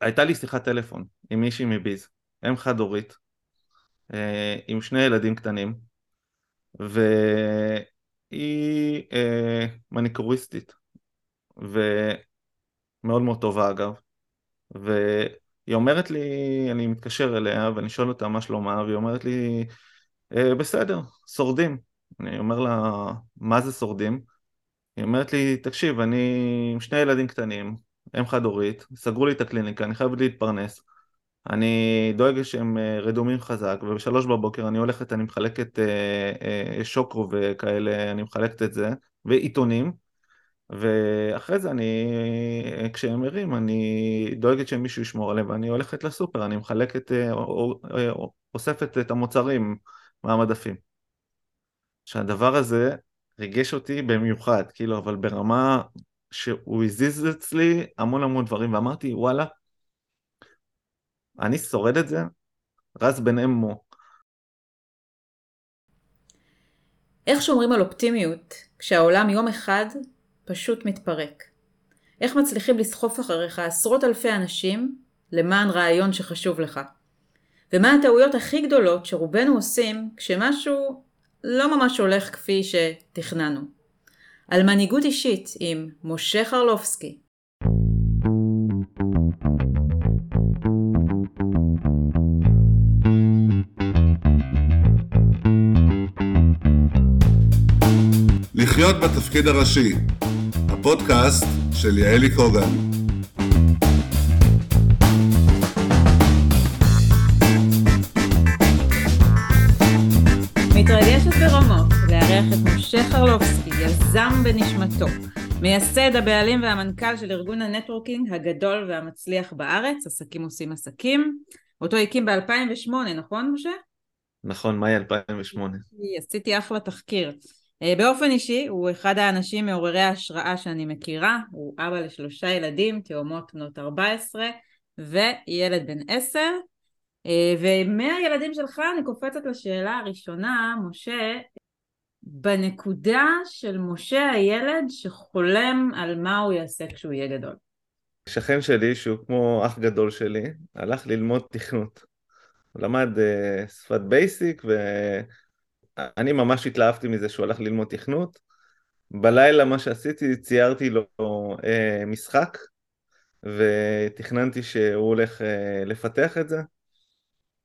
הייתה לי שיחת טלפון עם מישהי מביז, אם חד הורית, אה, עם שני ילדים קטנים, והיא אה, מניקוריסטית, ומאוד מאוד טובה אגב, והיא אומרת לי, אני מתקשר אליה ואני שואל אותה מה שלומה, והיא אומרת לי, אה, בסדר, שורדים. אני אומר לה, מה זה שורדים? היא אומרת לי, תקשיב, אני עם שני ילדים קטנים, אם חד הורית, סגרו לי את הקליניקה, אני חייב להתפרנס. אני דואג שהם אה, רדומים חזק, ובשלוש בבוקר אני הולכת, אני מחלקת אה, אה, שוקרו וכאלה, אני מחלקת את זה, ועיתונים, ואחרי זה אני, כשהם ערים, אני דואגת שמישהו ישמור עליהם, ואני הולכת לסופר, אני מחלקת, אוספת את המוצרים מהמדפים. שהדבר הזה ריגש אותי במיוחד, כאילו, אבל ברמה שהוא הזיז אצלי המון המון דברים, ואמרתי, וואלה, אני שורד את זה, רז בן אמו. איך שומרים על אופטימיות כשהעולם יום אחד פשוט מתפרק? איך מצליחים לסחוף אחריך עשרות אלפי אנשים למען רעיון שחשוב לך? ומה הטעויות הכי גדולות שרובנו עושים כשמשהו לא ממש הולך כפי שתכננו? על מנהיגות אישית עם משה חרלובסקי. לחיות בתפקיד הראשי, הפודקאסט של יעלי קוגן. לארח את משה חרלופסקי, יזם בנשמתו, מייסד הבעלים והמנכ"ל של ארגון ה networking הגדול והמצליח בארץ, עסקים עושים עסקים, אותו הקים ב-2008, נכון משה? נכון, מאי 2008. עשיתי אחלה תחקיר. אה, באופן אישי הוא אחד האנשים מעוררי ההשראה שאני מכירה, הוא אבא לשלושה ילדים, תאומות בנות 14 וילד בן 10 אה, ומהילדים שלך אני קופצת לשאלה הראשונה, משה, בנקודה של משה הילד שחולם על מה הוא יעשה כשהוא יהיה גדול. שכן שלי, שהוא כמו אח גדול שלי, הלך ללמוד תכנות. הוא למד uh, שפת בייסיק ו... אני ממש התלהבתי מזה שהוא הלך ללמוד תכנות. בלילה מה שעשיתי, ציירתי לו אה, משחק, ותכננתי שהוא הולך אה, לפתח את זה.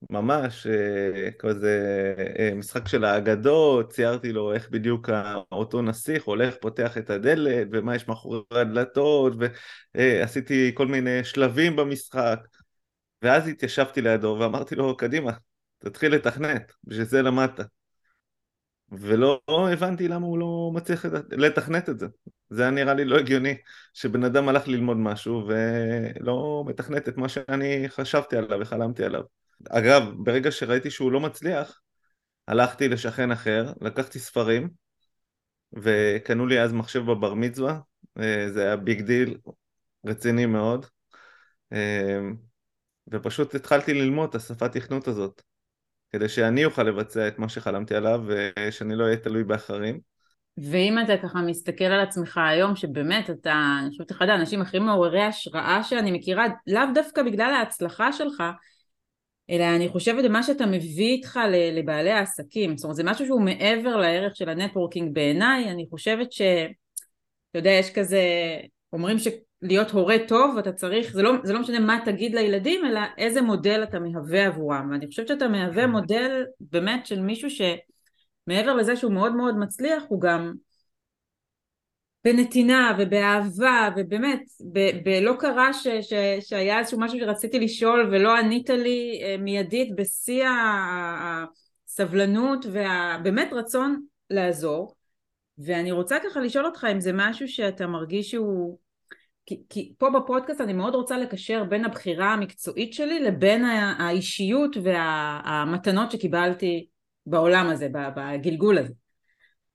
ממש, אה, כזה אה, משחק של האגדות, ציירתי לו איך בדיוק אותו נסיך הולך, פותח את הדלת, ומה יש מאחורי הדלתות, ועשיתי כל מיני שלבים במשחק. ואז התיישבתי לידו ואמרתי לו, קדימה, תתחיל לתכנת, בשביל זה למדת. ולא הבנתי למה הוא לא מצליח לתכנת את זה. זה היה נראה לי לא הגיוני שבן אדם הלך ללמוד משהו ולא מתכנת את מה שאני חשבתי עליו וחלמתי עליו. אגב, ברגע שראיתי שהוא לא מצליח, הלכתי לשכן אחר, לקחתי ספרים וקנו לי אז מחשב בבר מצווה, אה, זה היה big deal רציני מאוד אה, ופשוט התחלתי ללמוד את השפת תכנות הזאת. כדי שאני אוכל לבצע את מה שחלמתי עליו ושאני לא אהיה תלוי באחרים. ואם אתה ככה מסתכל על עצמך היום, שבאמת אתה, אני חושבת, אחד האנשים הכי מעוררי השראה שאני מכירה, לאו דווקא בגלל ההצלחה שלך, אלא אני חושבת במה שאתה מביא איתך לבעלי העסקים, זאת אומרת זה משהו שהוא מעבר לערך של ה networking בעיניי, אני חושבת ש... אתה יודע, יש כזה, אומרים ש... להיות הורה טוב אתה צריך, זה לא, זה לא משנה מה תגיד לילדים אלא איזה מודל אתה מהווה עבורם ואני חושבת שאתה מהווה כן. מודל באמת של מישהו שמעבר לזה שהוא מאוד מאוד מצליח הוא גם בנתינה ובאהבה ובאמת ב- ב- לא קרה ש- ש- שהיה איזשהו משהו שרציתי לשאול ולא ענית לי אה, מיידית בשיא הסבלנות ובאמת רצון לעזור ואני רוצה ככה לשאול אותך אם זה משהו שאתה מרגיש שהוא כי, כי פה בפודקאסט אני מאוד רוצה לקשר בין הבחירה המקצועית שלי לבין האישיות והמתנות שקיבלתי בעולם הזה, בגלגול הזה.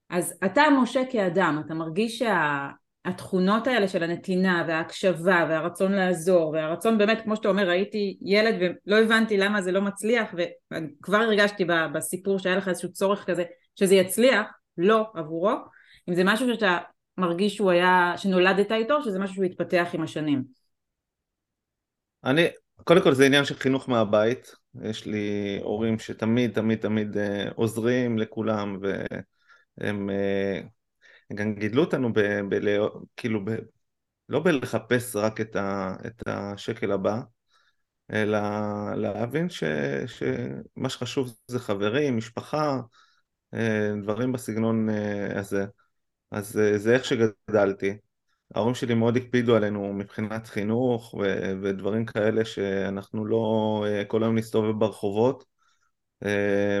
אז אתה משה כאדם, אתה מרגיש שהתכונות שה, האלה של הנתינה וההקשבה והרצון לעזור והרצון באמת כמו שאתה אומר ראיתי ילד ולא הבנתי למה זה לא מצליח וכבר הרגשתי בסיפור שהיה לך איזשהו צורך כזה שזה יצליח, לא עבורו, אם זה משהו שאתה מרגיש שהוא היה, שנולדת איתו, שזה משהו שהוא התפתח עם השנים? אני, קודם כל זה עניין של חינוך מהבית, יש לי הורים שתמיד תמיד תמיד אה, עוזרים לכולם והם אה, גם גידלו אותנו ב, ב, כאילו ב, לא בלחפש רק את, ה, את השקל הבא, אלא להבין ש, שמה שחשוב זה חברים, משפחה, אה, דברים בסגנון הזה. אז זה איך שגדלתי. ההורים שלי מאוד הקפידו עלינו מבחינת חינוך ו- ודברים כאלה שאנחנו לא אה, כל היום נסתובב ברחובות אה,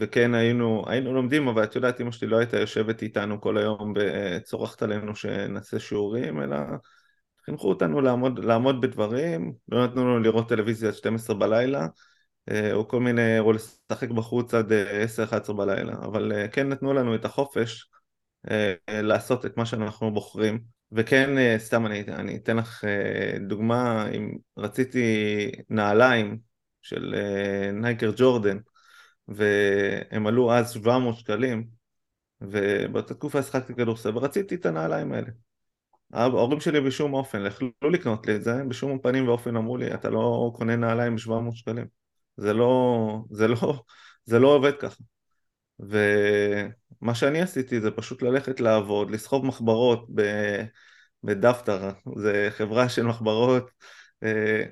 וכן היינו, היינו לומדים אבל את יודעת אמא שלי לא הייתה יושבת איתנו כל היום וצורחת עלינו שנעשה שיעורים אלא חינכו אותנו לעמוד, לעמוד בדברים, לא נתנו לנו לראות טלוויזיה עד 12 בלילה אה, או כל מיני, או לשחק בחוץ עד 10-11 בלילה. אבל כן נתנו לנו את החופש לעשות את מה שאנחנו בוחרים. וכן, אה, סתם אני, אני אתן לך אה, דוגמה, אם רציתי נעליים של אה, נייקר ג'ורדן, והם עלו אז 700 שקלים, ובאותה תקופה שחקתי כדורסל, ורציתי את הנעליים האלה. ההורים שלי בשום אופן, יכלו לקנות לי את זה, בשום פנים ואופן אמרו לי, אתה לא קונה נעליים ב-700 שקלים. זה לא, זה לא, זה לא עובד ככה. ומה שאני עשיתי זה פשוט ללכת לעבוד, לסחוב מחברות בדפטר, זה חברה של מחברות, אה,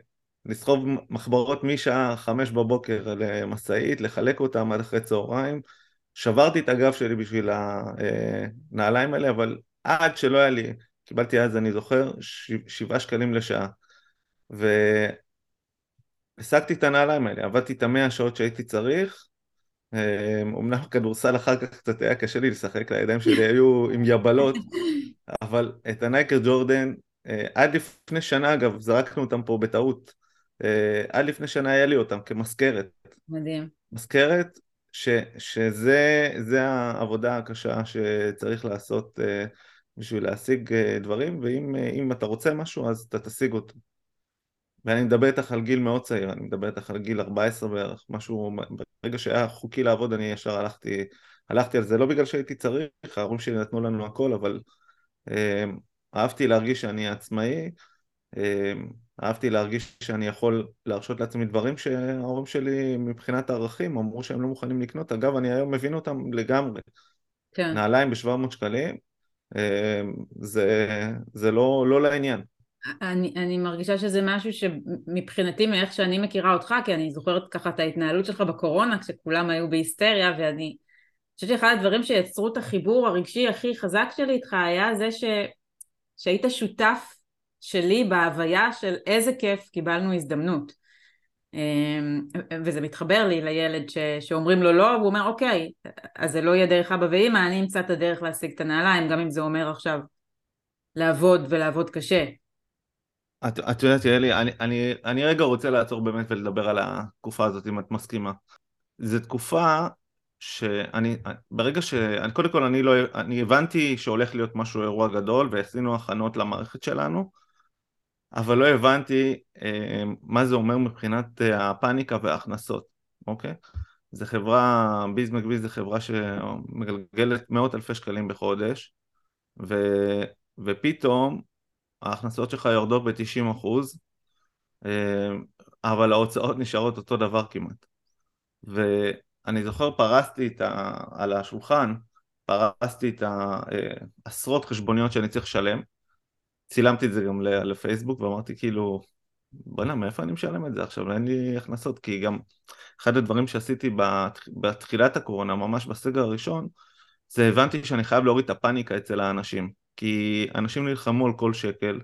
לסחוב מחברות משעה חמש בבוקר למשאית, לחלק אותם עד אחרי צהריים. שברתי את הגב שלי בשביל הנעליים האלה, אבל עד שלא היה לי, קיבלתי אז, אני זוכר, שבעה שקלים לשעה. והשגתי את הנעליים האלה, עבדתי את המאה שעות שהייתי צריך, אמנם כדורסל אחר כך קצת היה קשה לי לשחק, הידיים שלי היו עם יבלות, אבל את הנייקר ג'ורדן, אה, עד לפני שנה אגב, זרקנו אותם פה בטעות, אה, עד לפני שנה היה לי אותם כמזכרת. מדהים. מזכרת, ש, שזה העבודה הקשה שצריך לעשות אה, בשביל להשיג דברים, ואם אתה רוצה משהו אז אתה תשיג אותו. ואני מדבר איתך על גיל מאוד צעיר, אני מדבר איתך על גיל 14 בערך, משהו, ברגע שהיה חוקי לעבוד אני ישר הלכתי, הלכתי על זה, לא בגלל שהייתי צריך, ההורים שלי נתנו לנו הכל, אבל אה, אהבתי להרגיש שאני עצמאי, אה, אהבתי להרגיש שאני יכול להרשות לעצמי דברים שההורים שלי מבחינת הערכים אמרו שהם לא מוכנים לקנות, אגב אני היום מבין אותם לגמרי, כן. נעליים ב-700 שקלים, אה, זה, זה לא, לא לעניין. אני, אני מרגישה שזה משהו שמבחינתי מאיך שאני מכירה אותך, כי אני זוכרת ככה את ההתנהלות שלך בקורונה כשכולם היו בהיסטריה ואני חושבת שאחד הדברים שיצרו את החיבור הרגשי הכי חזק שלי איתך היה זה ש, שהיית שותף שלי בהוויה של איזה כיף קיבלנו הזדמנות. אמ, וזה מתחבר לי לילד ש, שאומרים לו לא, והוא אומר אוקיי, אז זה לא יהיה דרך אבא ואמא, אני אמצא את הדרך להשיג את הנעליים, גם אם זה אומר עכשיו לעבוד ולעבוד קשה. את, את יודעת, יעלי, אני, אני, אני רגע רוצה לעצור באמת ולדבר על התקופה הזאת, אם את מסכימה. זו תקופה שאני, ברגע ש... אני, קודם כל אני לא... אני הבנתי שהולך להיות משהו אירוע גדול ועשינו הכנות למערכת שלנו, אבל לא הבנתי אה, מה זה אומר מבחינת אה, הפאניקה וההכנסות, אוקיי? זו חברה, ביז מקביז זו חברה שמגלגלת מאות אלפי שקלים בחודש, ו, ופתאום ההכנסות שלך יורדות ב-90 אחוז, אה, אבל ההוצאות נשארות אותו דבר כמעט. ואני זוכר פרסתי את ה... על השולחן, פרסתי את העשרות אה, חשבוניות שאני צריך לשלם, צילמתי את זה גם לפייסבוק ואמרתי כאילו, בוא'נה, מאיפה אני משלם את זה עכשיו? אין לי הכנסות, כי גם אחד הדברים שעשיתי בתחילת הקורונה, ממש בסגר הראשון, זה הבנתי שאני חייב להוריד את הפאניקה אצל האנשים. כי אנשים נלחמו על כל שקל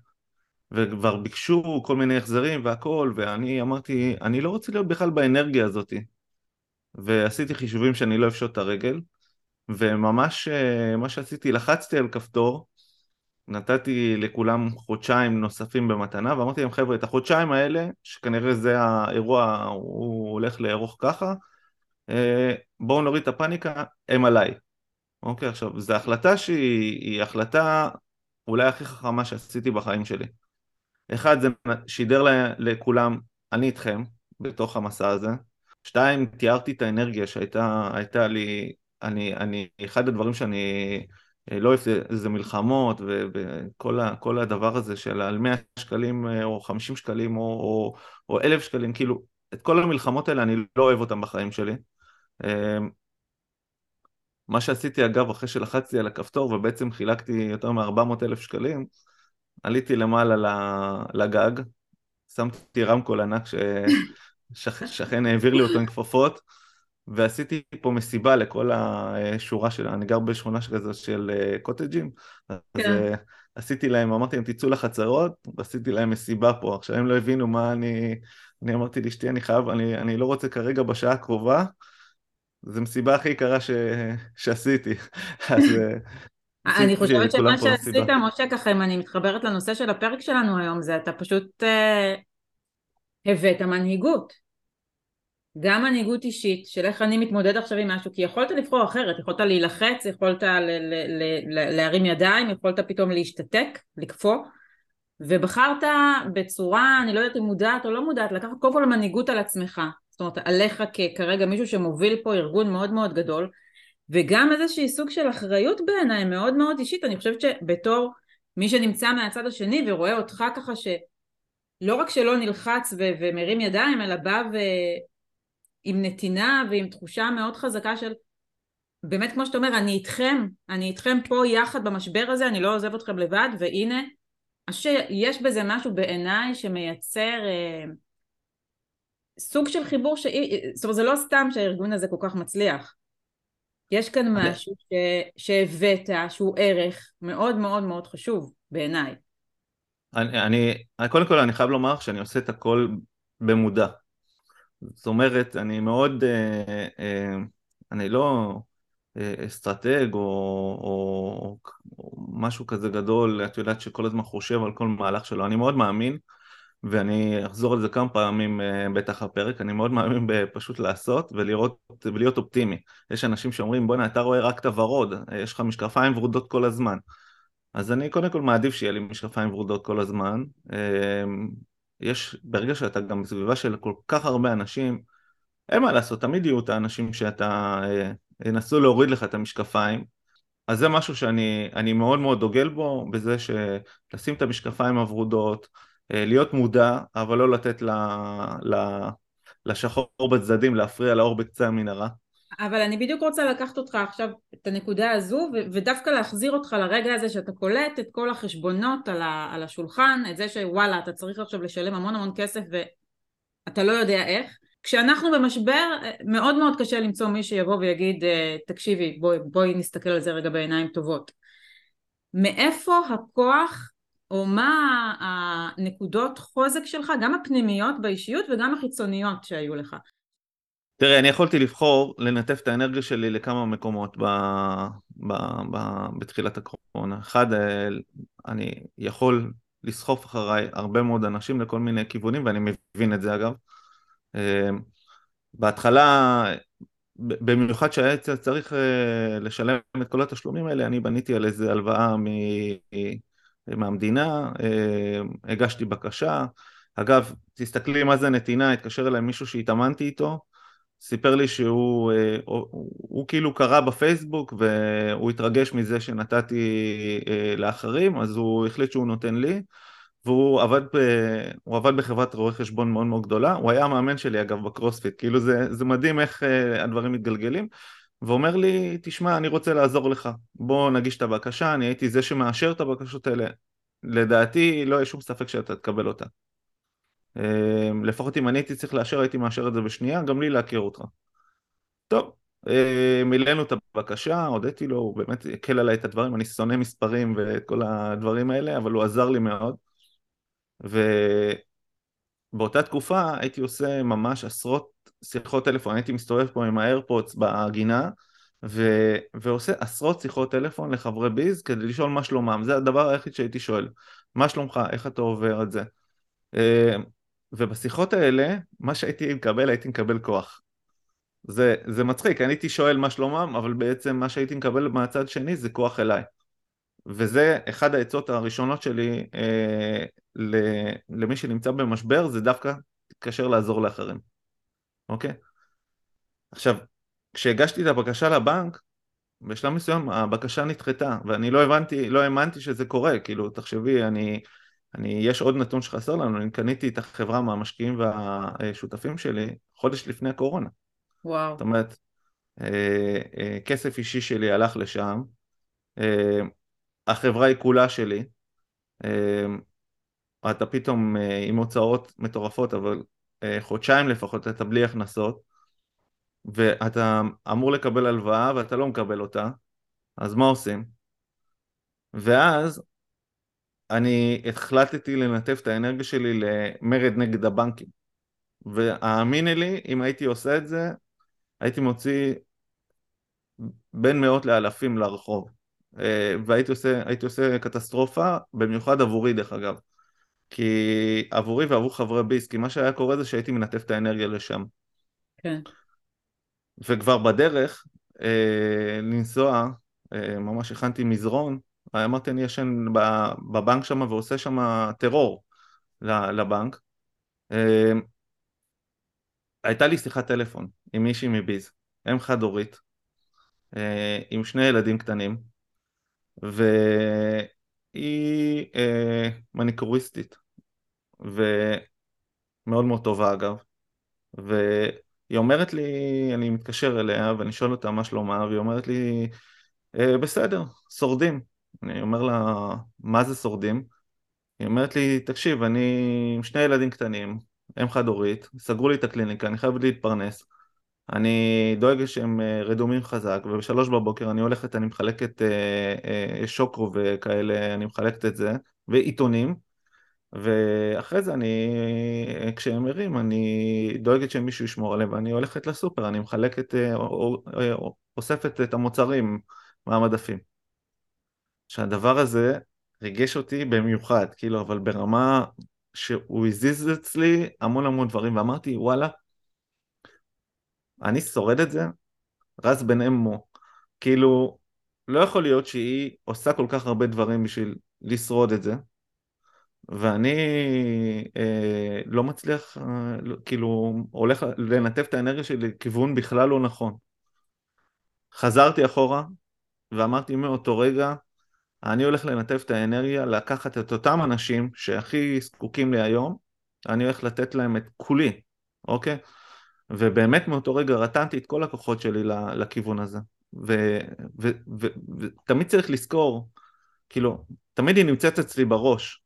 וכבר ביקשו כל מיני החזרים והכל ואני אמרתי אני לא רוצה להיות בכלל באנרגיה הזאת ועשיתי חישובים שאני לא אפשוט את הרגל וממש אה, מה שעשיתי לחצתי על כפתור נתתי לכולם חודשיים נוספים במתנה ואמרתי להם חבר'ה את החודשיים האלה שכנראה זה האירוע הוא הולך לארוך ככה אה, בואו נוריד את הפאניקה הם עליי אוקיי, עכשיו, זו החלטה שהיא החלטה אולי הכי חכמה שעשיתי בחיים שלי. אחד, זה שידר לכולם, אני איתכם, בתוך המסע הזה. שתיים, תיארתי את האנרגיה שהייתה לי, אני, אני, אחד הדברים שאני לא אוהב איזה מלחמות וכל הדבר הזה של על 100 שקלים או 50 שקלים או, או, או 1,000 שקלים, כאילו, את כל המלחמות האלה אני לא אוהב אותן בחיים שלי. מה שעשיתי אגב אחרי שלחצתי על הכפתור ובעצם חילקתי יותר מ-400 אלף שקלים, עליתי למעלה לגג, שמתי רמקול ענק ששכן העביר לי אותו עם כפפות ועשיתי פה מסיבה לכל השורה שלה, אני גר בשכונה כזו של אה, קוטג'ים, אז כן. אה, עשיתי להם, אמרתי להם תצאו לחצרות, ועשיתי להם מסיבה פה, עכשיו הם לא הבינו מה אני, אני אמרתי לאשתי אני חייב, אני, אני לא רוצה כרגע בשעה הקרובה, זו מסיבה הכי יקרה ש... שעשיתי, אז... אה, אני חושבת שמה שעשית, משה, ככה, אם אני מתחברת לנושא של הפרק שלנו היום, זה אתה פשוט uh, הבאת מנהיגות. גם מנהיגות אישית, של איך אני מתמודד עכשיו עם משהו, כי יכולת לבחור אחרת, יכולת להילחץ, יכולת להרים ידיים, יכולת פתאום להשתתק, לקפוא, ובחרת בצורה, אני לא יודעת אם מודעת או לא מודעת, לקחת קודם כל מנהיגות על עצמך, זאת אומרת עליך כרגע מישהו שמוביל פה ארגון מאוד מאוד גדול וגם איזשהי סוג של אחריות בעיניי מאוד מאוד אישית. אני חושבת שבתור מי שנמצא מהצד השני ורואה אותך ככה שלא רק שלא נלחץ ו- ומרים ידיים אלא בא ועם נתינה ועם תחושה מאוד חזקה של באמת כמו שאתה אומר אני איתכם אני איתכם פה יחד במשבר הזה אני לא עוזב אתכם לבד והנה יש בזה משהו בעיניי שמייצר אה, סוג של חיבור, ש... זאת אומרת זה לא סתם שהארגון הזה כל כך מצליח. יש כאן משהו ש... שהבאת, שהוא ערך מאוד מאוד מאוד חשוב בעיניי. אני, אני, קודם כל אני חייב לומר שאני עושה את הכל במודע. זאת אומרת, אני מאוד, אה, אה, אני לא אה, אסטרטג או, או, או משהו כזה גדול, את יודעת שכל הזמן חושב על כל מהלך שלו, אני מאוד מאמין ואני אחזור על זה כמה פעמים בטח הפרק, אני מאוד מאמין בפשוט לעשות ולראות ולהיות אופטימי. יש אנשים שאומרים בואנה אתה רואה רק את הוורוד, יש לך משקפיים ורודות כל הזמן. אז אני קודם כל מעדיף שיהיה לי משקפיים ורודות כל הזמן. יש, ברגע שאתה גם בסביבה של כל כך הרבה אנשים, אין מה לעשות, תמיד יהיו את האנשים שאתה, אה, ינסו להוריד לך את המשקפיים. אז זה משהו שאני מאוד מאוד דוגל בו, בזה שלשים את המשקפיים הוורודות, אה, להיות מודע, אבל לא לתת ל, ל, לשחור בצדדים להפריע לאור בקצה המנהרה. אבל אני בדיוק רוצה לקחת אותך עכשיו את הנקודה הזו ודווקא להחזיר אותך לרגע הזה שאתה קולט את כל החשבונות על, על השולחן, את זה שוואלה אתה צריך עכשיו לשלם המון המון כסף ואתה לא יודע איך. כשאנחנו במשבר מאוד מאוד קשה למצוא מי שיבוא ויגיד אה, תקשיבי בואי, בואי נסתכל על זה רגע בעיניים טובות. מאיפה הכוח או מה הנקודות חוזק שלך, גם הפנימיות באישיות וגם החיצוניות שהיו לך? תראה, אני יכולתי לבחור לנתב את האנרגיה שלי לכמה מקומות ב, ב, ב, בתחילת הקורונה. אחד, אה, אני יכול לסחוף אחריי הרבה מאוד אנשים לכל מיני כיוונים, ואני מבין את זה אגב. אה, בהתחלה, במיוחד שהיה צריך אה, לשלם את כל התשלומים האלה, אני בניתי על איזה הלוואה מ... מהמדינה, הגשתי בקשה. אגב, תסתכלי מה זה נתינה, התקשר אליי מישהו שהתאמנתי איתו, סיפר לי שהוא אה, הוא, הוא כאילו קרא בפייסבוק והוא התרגש מזה שנתתי אה, לאחרים, אז הוא החליט שהוא נותן לי. והוא עבד, ב, עבד בחברת רואי חשבון מאוד מאוד גדולה, הוא היה המאמן שלי אגב בקרוספיט, כאילו זה, זה מדהים איך הדברים מתגלגלים, ואומר לי, תשמע, אני רוצה לעזור לך, בוא נגיש את הבקשה, אני הייתי זה שמאשר את הבקשות האלה, לדעתי לא יהיה שום ספק שאתה תקבל אותה. אמ, לפחות אם אני הייתי צריך לאשר, הייתי מאשר את זה בשנייה, גם לי להכיר אותך. טוב, אמ, מילאנו את הבקשה, הודיתי לו, הוא באמת הקל עליי את הדברים, אני שונא מספרים ואת כל הדברים האלה, אבל הוא עזר לי מאוד. ובאותה תקופה הייתי עושה ממש עשרות שיחות טלפון, הייתי מסתובב פה עם האיירפודס בגינה ו... ועושה עשרות שיחות טלפון לחברי ביז כדי לשאול מה שלומם, זה הדבר היחיד שהייתי שואל, מה שלומך, איך אתה עובר את זה. ובשיחות האלה, מה שהייתי מקבל, הייתי מקבל כוח. זה, זה מצחיק, אני הייתי שואל מה שלומם, אבל בעצם מה שהייתי מקבל מהצד שני זה כוח אליי. וזה אחד העצות הראשונות שלי אה, למי שנמצא במשבר, זה דווקא תתקשר לעזור לאחרים. אוקיי? עכשיו, כשהגשתי את הבקשה לבנק, בשלב מסוים הבקשה נדחתה, ואני לא הבנתי, לא האמנתי שזה קורה, כאילו, תחשבי, אני, אני, יש עוד נתון שחסר לנו, אני קניתי את החברה מהמשקיעים והשותפים שלי חודש לפני הקורונה. וואו. זאת אומרת, אה, אה, כסף אישי שלי הלך לשם, אה, החברה היא כולה שלי, אתה פתאום עם הוצאות מטורפות, אבל חודשיים לפחות אתה בלי הכנסות, ואתה אמור לקבל הלוואה ואתה לא מקבל אותה, אז מה עושים? ואז אני החלטתי לנתב את האנרגיה שלי למרד נגד הבנקים. והאמיני לי, אם הייתי עושה את זה, הייתי מוציא בין מאות לאלפים לרחוב. אה, והייתי עושה, עושה קטסטרופה, במיוחד עבורי דרך אגב. כי עבורי ועבור חברי ביס, כי מה שהיה קורה זה שהייתי מנתב את האנרגיה לשם. כן. וכבר בדרך אה, לנסוע, אה, ממש הכנתי מזרון, אמרתי אני ישן בבנק שם ועושה שם טרור לבנק. אה, הייתה לי שיחת טלפון עם מישהי מביז, אם חד הורית, אה, עם שני ילדים קטנים, והיא אה, מניקוריסטית, ומאוד מאוד טובה אגב, והיא אומרת לי, אני מתקשר אליה ואני שואל אותה מה שלומה, והיא אומרת לי, בסדר, שורדים. אני אומר לה, מה זה שורדים? היא אומרת לי, תקשיב, אני עם שני ילדים קטנים, אם חד הורית, סגרו לי את הקליניקה, אני חייבת להתפרנס, אני דואג שהם אה, רדומים חזק, ובשלוש בבוקר אני הולכת, אני מחלקת אה, אה, שוקו וכאלה, אני מחלקת את זה, ועיתונים, ואחרי זה אני, כשהם ערים, אני דואגת שמישהו ישמור עליהם, ואני הולכת לסופר, אני מחלקת, אוספת את המוצרים מהמדפים. שהדבר הזה ריגש אותי במיוחד, כאילו, אבל ברמה שהוא הזיז אצלי המון המון דברים, ואמרתי, וואלה, אני שורד את זה, רז בן אמו. כאילו, לא יכול להיות שהיא עושה כל כך הרבה דברים בשביל לשרוד את זה, ואני אה, לא מצליח, אה, לא, כאילו, הולך לנתב את האנרגיה שלי לכיוון בכלל לא נכון. חזרתי אחורה, ואמרתי מאותו רגע, אני הולך לנתב את האנרגיה, לקחת את אותם אנשים שהכי זקוקים לי היום, אני הולך לתת להם את כולי, אוקיי? ובאמת מאותו רגע רתמתי את כל הכוחות שלי לכיוון הזה. ותמיד צריך לזכור, כאילו, תמיד היא נמצאת אצלי בראש,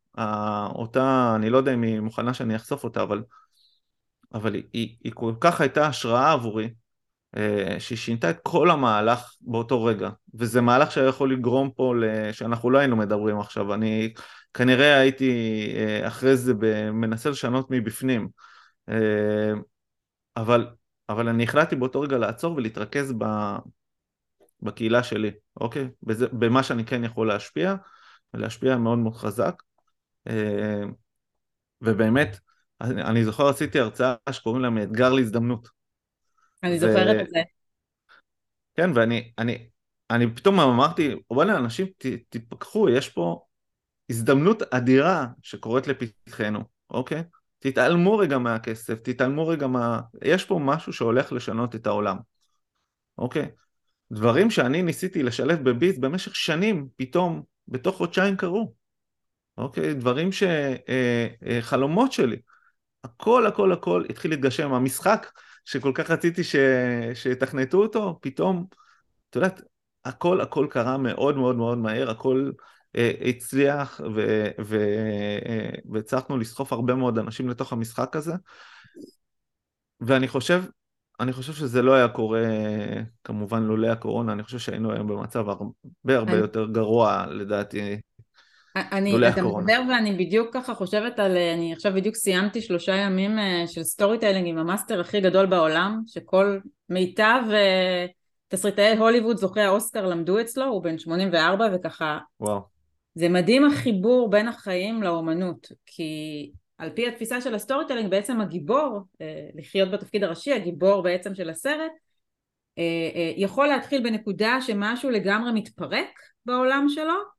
אותה, אני לא יודע אם היא מוכנה שאני אחשוף אותה, אבל, אבל היא, היא, היא כל כך הייתה השראה עבורי, שהיא שינתה את כל המהלך באותו רגע, וזה מהלך שהיה יכול לגרום פה, שאנחנו לא היינו מדברים עכשיו, אני כנראה הייתי אה, אחרי זה מנסה לשנות מבפנים, אה, אבל, אבל אני החלטתי באותו רגע לעצור ולהתרכז ב, בקהילה שלי, אוקיי? בזה, במה שאני כן יכול להשפיע, ולהשפיע מאוד מאוד חזק, ובאמת, אני זוכר עשיתי הרצאה שקוראים לה מאתגר להזדמנות. אני זוכרת את זה. כן, ואני אני, אני פתאום אמרתי, וואלה, אנשים, ת, תתפכחו, יש פה הזדמנות אדירה שקורית לפתחנו, אוקיי? תתעלמו רגע מהכסף, תתעלמו רגע מה... יש פה משהו שהולך לשנות את העולם, אוקיי? דברים שאני ניסיתי לשלב בביט במשך שנים, פתאום, בתוך חודשיים קרו, אוקיי? דברים ש... אה, אה, חלומות שלי. הכל הכל הכל התחיל להתגשם. המשחק שכל כך רציתי ש... שתכנתו אותו, פתאום, את יודעת, הכל הכל קרה מאוד מאוד מאוד מהר, הכל אה, הצליח ו... ו... אה, והצלחנו לסחוף הרבה מאוד אנשים לתוך המשחק הזה. ואני חושב, אני חושב שזה לא היה קורה כמובן לולא הקורונה, אני חושב שהיינו היום במצב הרבה הרבה יותר גרוע לדעתי אני, אתה מדבר ואני בדיוק ככה חושבת על, אני עכשיו בדיוק סיימתי שלושה ימים אה, של storytelling עם המאסטר הכי גדול בעולם, שכל מיטב אה, תסריטאי הוליווד זוכי האוסקר למדו אצלו, הוא בן 84 וככה, וואו. זה מדהים החיבור בין החיים לאומנות, כי על פי התפיסה של ה storytelling בעצם הגיבור, אה, לחיות בתפקיד הראשי, הגיבור בעצם של הסרט, יכול להתחיל בנקודה שמשהו לגמרי מתפרק בעולם שלו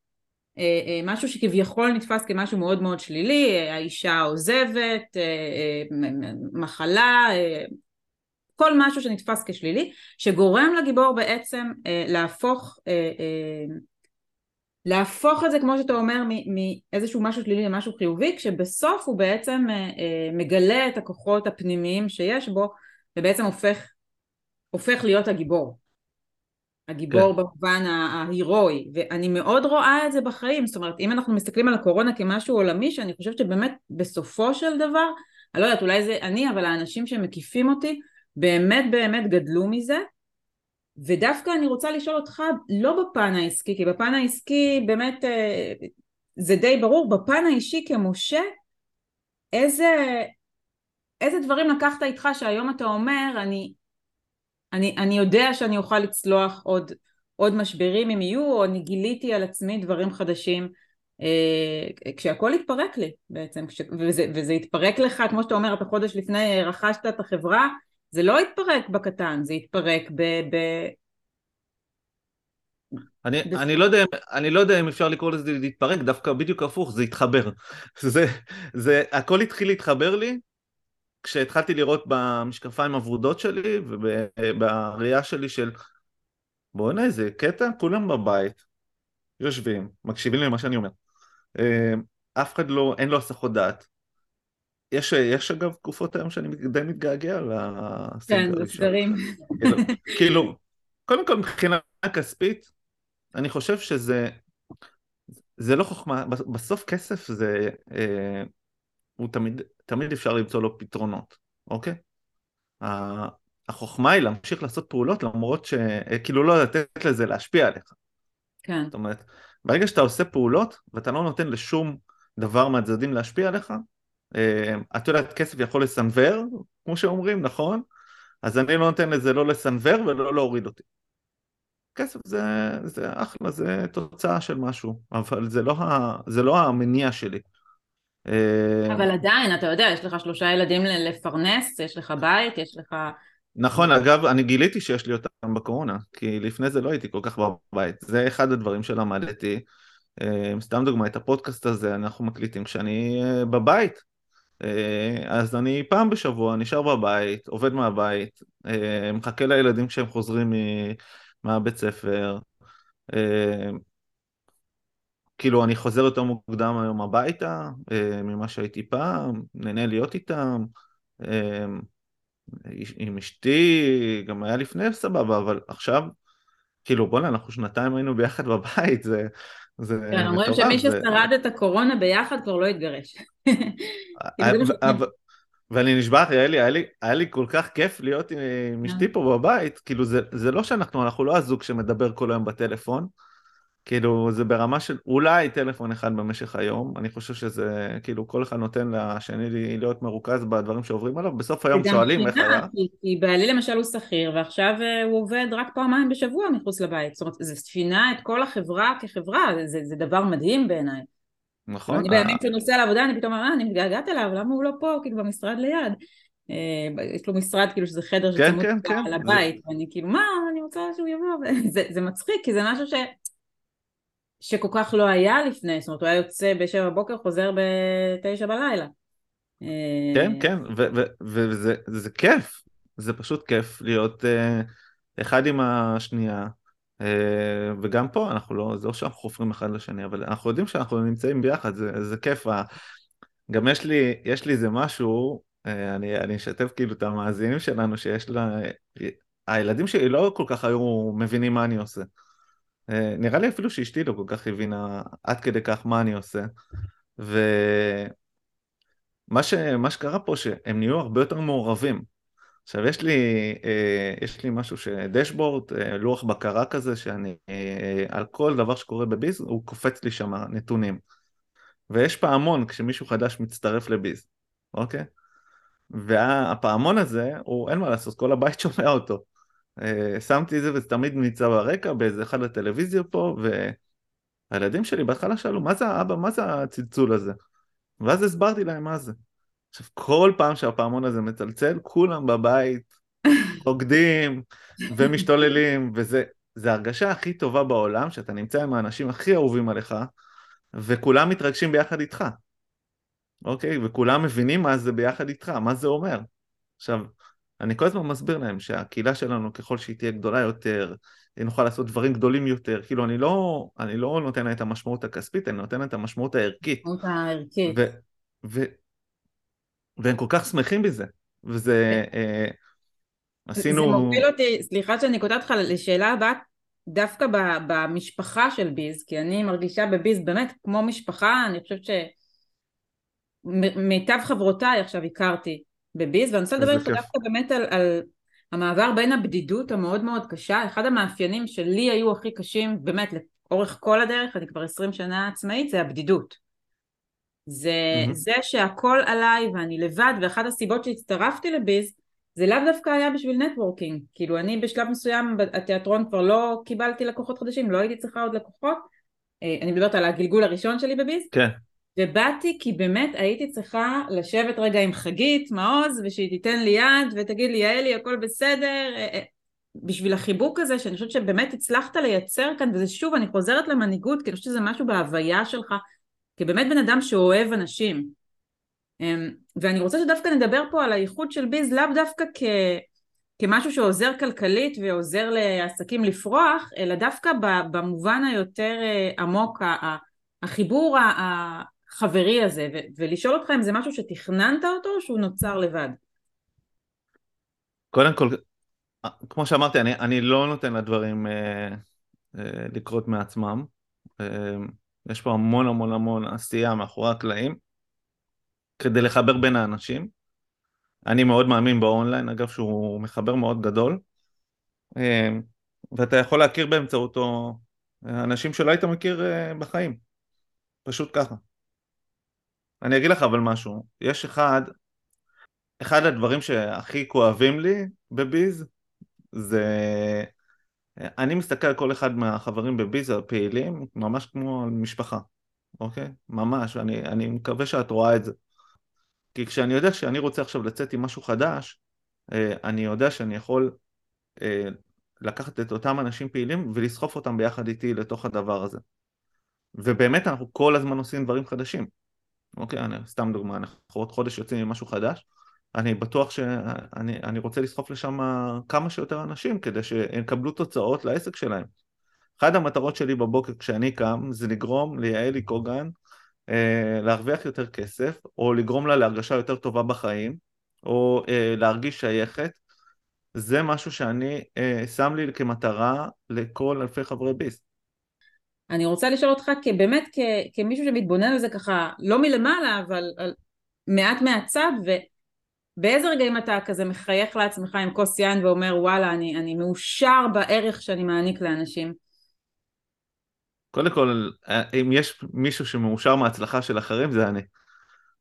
משהו שכביכול נתפס כמשהו מאוד מאוד שלילי, אה, האישה עוזבת, מחלה, כל משהו שנתפס כשלילי, שגורם לגיבור בעצם אה, להפוך, אה, אה, להפוך את זה כמו שאתה אומר מאיזשהו משהו שלילי למשהו חיובי, כשבסוף הוא בעצם אה, אה, מגלה את הכוחות הפנימיים שיש בו, ובעצם הופך, הופך להיות הגיבור. הגיבור כן. במובן ההירואי, ואני מאוד רואה את זה בחיים, זאת אומרת אם אנחנו מסתכלים על הקורונה כמשהו עולמי, שאני חושבת שבאמת בסופו של דבר, אני לא יודעת אולי זה אני, אבל האנשים שמקיפים אותי באמת באמת גדלו מזה, ודווקא אני רוצה לשאול אותך לא בפן העסקי, כי בפן העסקי באמת אה, זה די ברור, בפן האישי כמשה, איזה, איזה דברים לקחת איתך שהיום אתה אומר, אני, אני, אני יודע שאני אוכל לצלוח עוד, עוד משברים אם יהיו, או אני גיליתי על עצמי דברים חדשים אה, כשהכל התפרק לי בעצם, כש, וזה, וזה התפרק לך, כמו שאתה אומר, אתה חודש לפני רכשת את החברה, זה לא התפרק בקטן, זה התפרק ב... ב... אני, אני, לא יודע, אני לא יודע אם אפשר לקרוא לזה להתפרק, דווקא בדיוק הפוך, זה התחבר. זה, זה, הכל התחיל להתחבר לי כשהתחלתי לראות במשקפיים הוורודות שלי ובראייה שלי של בוא'נה איזה קטע, כולם בבית, יושבים, מקשיבים למה שאני אומר. אה, אף אחד לא, אין לו הסחות דעת. יש, יש אגב תקופות היום שאני די מתגעגע כן, לסגרים. כאילו, כאילו, קודם כל מבחינה כספית, אני חושב שזה, זה לא חוכמה, בסוף כסף זה, אה, הוא תמיד, תמיד אפשר למצוא לו פתרונות, אוקיי? החוכמה היא להמשיך לעשות פעולות למרות שכאילו לא לתת לזה להשפיע עליך. כן. זאת אומרת, ברגע שאתה עושה פעולות ואתה לא נותן לשום דבר מהצדדים להשפיע עליך, אה, את יודעת, כסף יכול לסנוור, כמו שאומרים, נכון? אז אני לא נותן לזה לא לסנוור ולא להוריד אותי. כסף זה, זה אחלה, זה תוצאה של משהו, אבל זה לא, ה, זה לא המניע שלי. אה, אבל עדיין, אתה יודע, יש לך שלושה ילדים לפרנס, יש לך בית, יש לך... נכון, אגב, אני גיליתי שיש לי אותם בקורונה, כי לפני זה לא הייתי כל כך בבית. זה אחד הדברים שלמדתי. אה, סתם דוגמא, את הפודקאסט הזה אנחנו מקליטים כשאני אה, בבית. אז אני פעם בשבוע נשאר בבית, עובד מהבית, מחכה לילדים כשהם חוזרים מהבית ספר, כאילו אני חוזר יותר מוקדם היום הביתה אה, ממה שהייתי פעם, נהנה להיות איתם. אה, עם אשתי, גם היה לפני סבבה, אבל עכשיו, כאילו בוא'נה, אנחנו שנתיים היינו ביחד בבית, זה... זה כן, אומרים שמי ששרד את הקורונה ביחד כבר לא התגרש. ואני נשבע, היה לי, היה, לי, היה לי כל כך כיף להיות עם אשתי פה בבית, כאילו זה, זה לא שאנחנו, אנחנו לא הזוג שמדבר כל היום בטלפון, כאילו זה ברמה של אולי טלפון אחד במשך היום, אני חושב שזה כאילו כל אחד נותן לשני להיות מרוכז בדברים שעוברים עליו, בסוף היום שואלים איך היה. כי, כי בעלי למשל הוא שכיר ועכשיו אה, הוא עובד רק פעמיים בשבוע מחוץ לבית, זאת אומרת זה ספינה את כל החברה כחברה, זה, זה דבר מדהים בעיניי. נכון. אני בימים שאני נוסע לעבודה אני פתאום אומר, אה, אני מתגעגעת אליו, למה הוא לא פה, כאילו במשרד ליד. אה, יש לו משרד כאילו שזה חדר כן, שצמוד כן, כן. לבית, זה... ואני כאילו מה, אני רוצה שהוא יבוא, זה, זה מצחיק כי זה משהו ש... שכל כך לא היה לפני, זאת אומרת הוא היה יוצא בשבע בבוקר, חוזר בתשע בלילה. כן, כן, וזה כיף, זה פשוט כיף להיות uh, אחד עם השנייה, uh, וגם פה אנחנו לא, זה לא שאנחנו חופרים אחד לשני, אבל אנחנו יודעים שאנחנו נמצאים ביחד, זה, זה כיף. גם יש לי, יש לי איזה משהו, אני, אני אשתף כאילו את המאזינים שלנו, שיש לה, הילדים שלי לא כל כך היו מבינים מה אני עושה. אה, נראה לי אפילו שאשתי לא כל כך הבינה עד כדי כך מה אני עושה. ומה ש... שקרה פה שהם נהיו הרבה יותר מעורבים. עכשיו יש לי, אה, יש לי משהו שדשבורד, אה, לוח בקרה כזה, שאני על כל דבר שקורה בביז, הוא קופץ לי שם נתונים. ויש פעמון כשמישהו חדש מצטרף לביז, אוקיי? והפעמון הזה, הוא אין מה לעשות, כל הבית שומע אותו. אה, שמתי את זה וזה תמיד נמצא ברקע באיזה אחד הטלוויזיה פה והילדים שלי בהתחלה שאלו מה זה אבא מה זה הצלצול הזה? ואז הסברתי להם מה זה. עכשיו כל פעם שהפעמון הזה מצלצל כולם בבית רוקדים ומשתוללים וזה זה הרגשה הכי טובה בעולם שאתה נמצא עם האנשים הכי אהובים עליך וכולם מתרגשים ביחד איתך. אוקיי? וכולם מבינים מה זה ביחד איתך מה זה אומר. עכשיו אני כל הזמן מסביר להם שהקהילה שלנו, ככל שהיא תהיה גדולה יותר, נוכל לעשות דברים גדולים יותר. כאילו, אני לא, אני לא נותן לה את המשמעות הכספית, אני נותן לה את המשמעות הערכית. המשמעות הערכית. ו, ו, והם כל כך שמחים בזה. וזה... אה, עשינו... זה מוביל אותי, סליחה שאני קוטעת אותך לשאלה הבאה, דווקא במשפחה של ביז, כי אני מרגישה בביז באמת כמו משפחה, אני חושבת שמיטב חברותיי עכשיו הכרתי בביז, ואני רוצה לדבר איתך דווקא באמת על, על המעבר בין הבדידות המאוד מאוד קשה, אחד המאפיינים שלי היו הכי קשים באמת לאורך כל הדרך, אני כבר עשרים שנה עצמאית, זה הבדידות. זה, mm-hmm. זה שהכל עליי ואני לבד, ואחת הסיבות שהצטרפתי לביז זה לאו דווקא היה בשביל נטוורקינג, כאילו אני בשלב מסוים בתיאטרון כבר לא קיבלתי לקוחות חדשים, לא הייתי צריכה עוד לקוחות, אה, אני מדברת על הגלגול הראשון שלי בביז, כן. ובאתי כי באמת הייתי צריכה לשבת רגע עם חגית, מעוז, ושהיא תיתן לי יד ותגיד לי יעלי הכל בסדר, אה, אה, בשביל החיבוק הזה שאני חושבת שבאמת הצלחת לייצר כאן, וזה שוב אני חוזרת למנהיגות, כי אני חושבת שזה משהו בהוויה שלך, כבאמת בן אדם שאוהב אנשים, אמ, ואני רוצה שדווקא נדבר פה על הייחוד של ביז לאו דווקא כ... כמשהו שעוזר כלכלית ועוזר לעסקים לפרוח, אלא דווקא במובן היותר אה, עמוק, החיבור החברי הזה, ולשאול אותך אם זה משהו שתכננת אותו או שהוא נוצר לבד. קודם כל, כמו שאמרתי, אני, אני לא נותן לדברים אה, אה, לקרות מעצמם. אה, יש פה המון המון המון עשייה מאחורי הקלעים. כדי לחבר בין האנשים. אני מאוד מאמין באונליין, אגב שהוא מחבר מאוד גדול, אמ, ואתה יכול להכיר באמצעותו אנשים שלא היית מכיר אה, בחיים, פשוט ככה. אני אגיד לך אבל משהו, יש אחד, אחד הדברים שהכי כואבים לי בביז, זה... אני מסתכל על כל אחד מהחברים בביז הפעילים, ממש כמו על משפחה, אוקיי? ממש, אני, אני מקווה שאת רואה את זה. כי כשאני יודע שאני רוצה עכשיו לצאת עם משהו חדש, אה, אני יודע שאני יכול אה, לקחת את אותם אנשים פעילים ולסחוף אותם ביחד איתי לתוך הדבר הזה. ובאמת אנחנו כל הזמן עושים דברים חדשים. אוקיי, אני, סתם דוגמה, אנחנו עוד חודש יוצאים עם משהו חדש, אני בטוח שאני אני רוצה לסחוף לשם כמה שיותר אנשים כדי שהם יקבלו תוצאות לעסק שלהם. אחת המטרות שלי בבוקר כשאני קם זה לגרום ליעלי קוגן אה, להרוויח יותר כסף, או לגרום לה להרגשה יותר טובה בחיים, או אה, להרגיש שייכת, זה משהו שאני אה, שם לי כמטרה לכל אלפי חברי ביס. אני רוצה לשאול אותך באמת כמישהו שמתבונן על זה ככה, לא מלמעלה, אבל מעט מהצד, ובאיזה רגעים אתה כזה מחייך לעצמך עם כוס יין ואומר וואלה אני, אני מאושר בערך שאני מעניק לאנשים? קודם כל, אם יש מישהו שמאושר מההצלחה של אחרים, זה אני.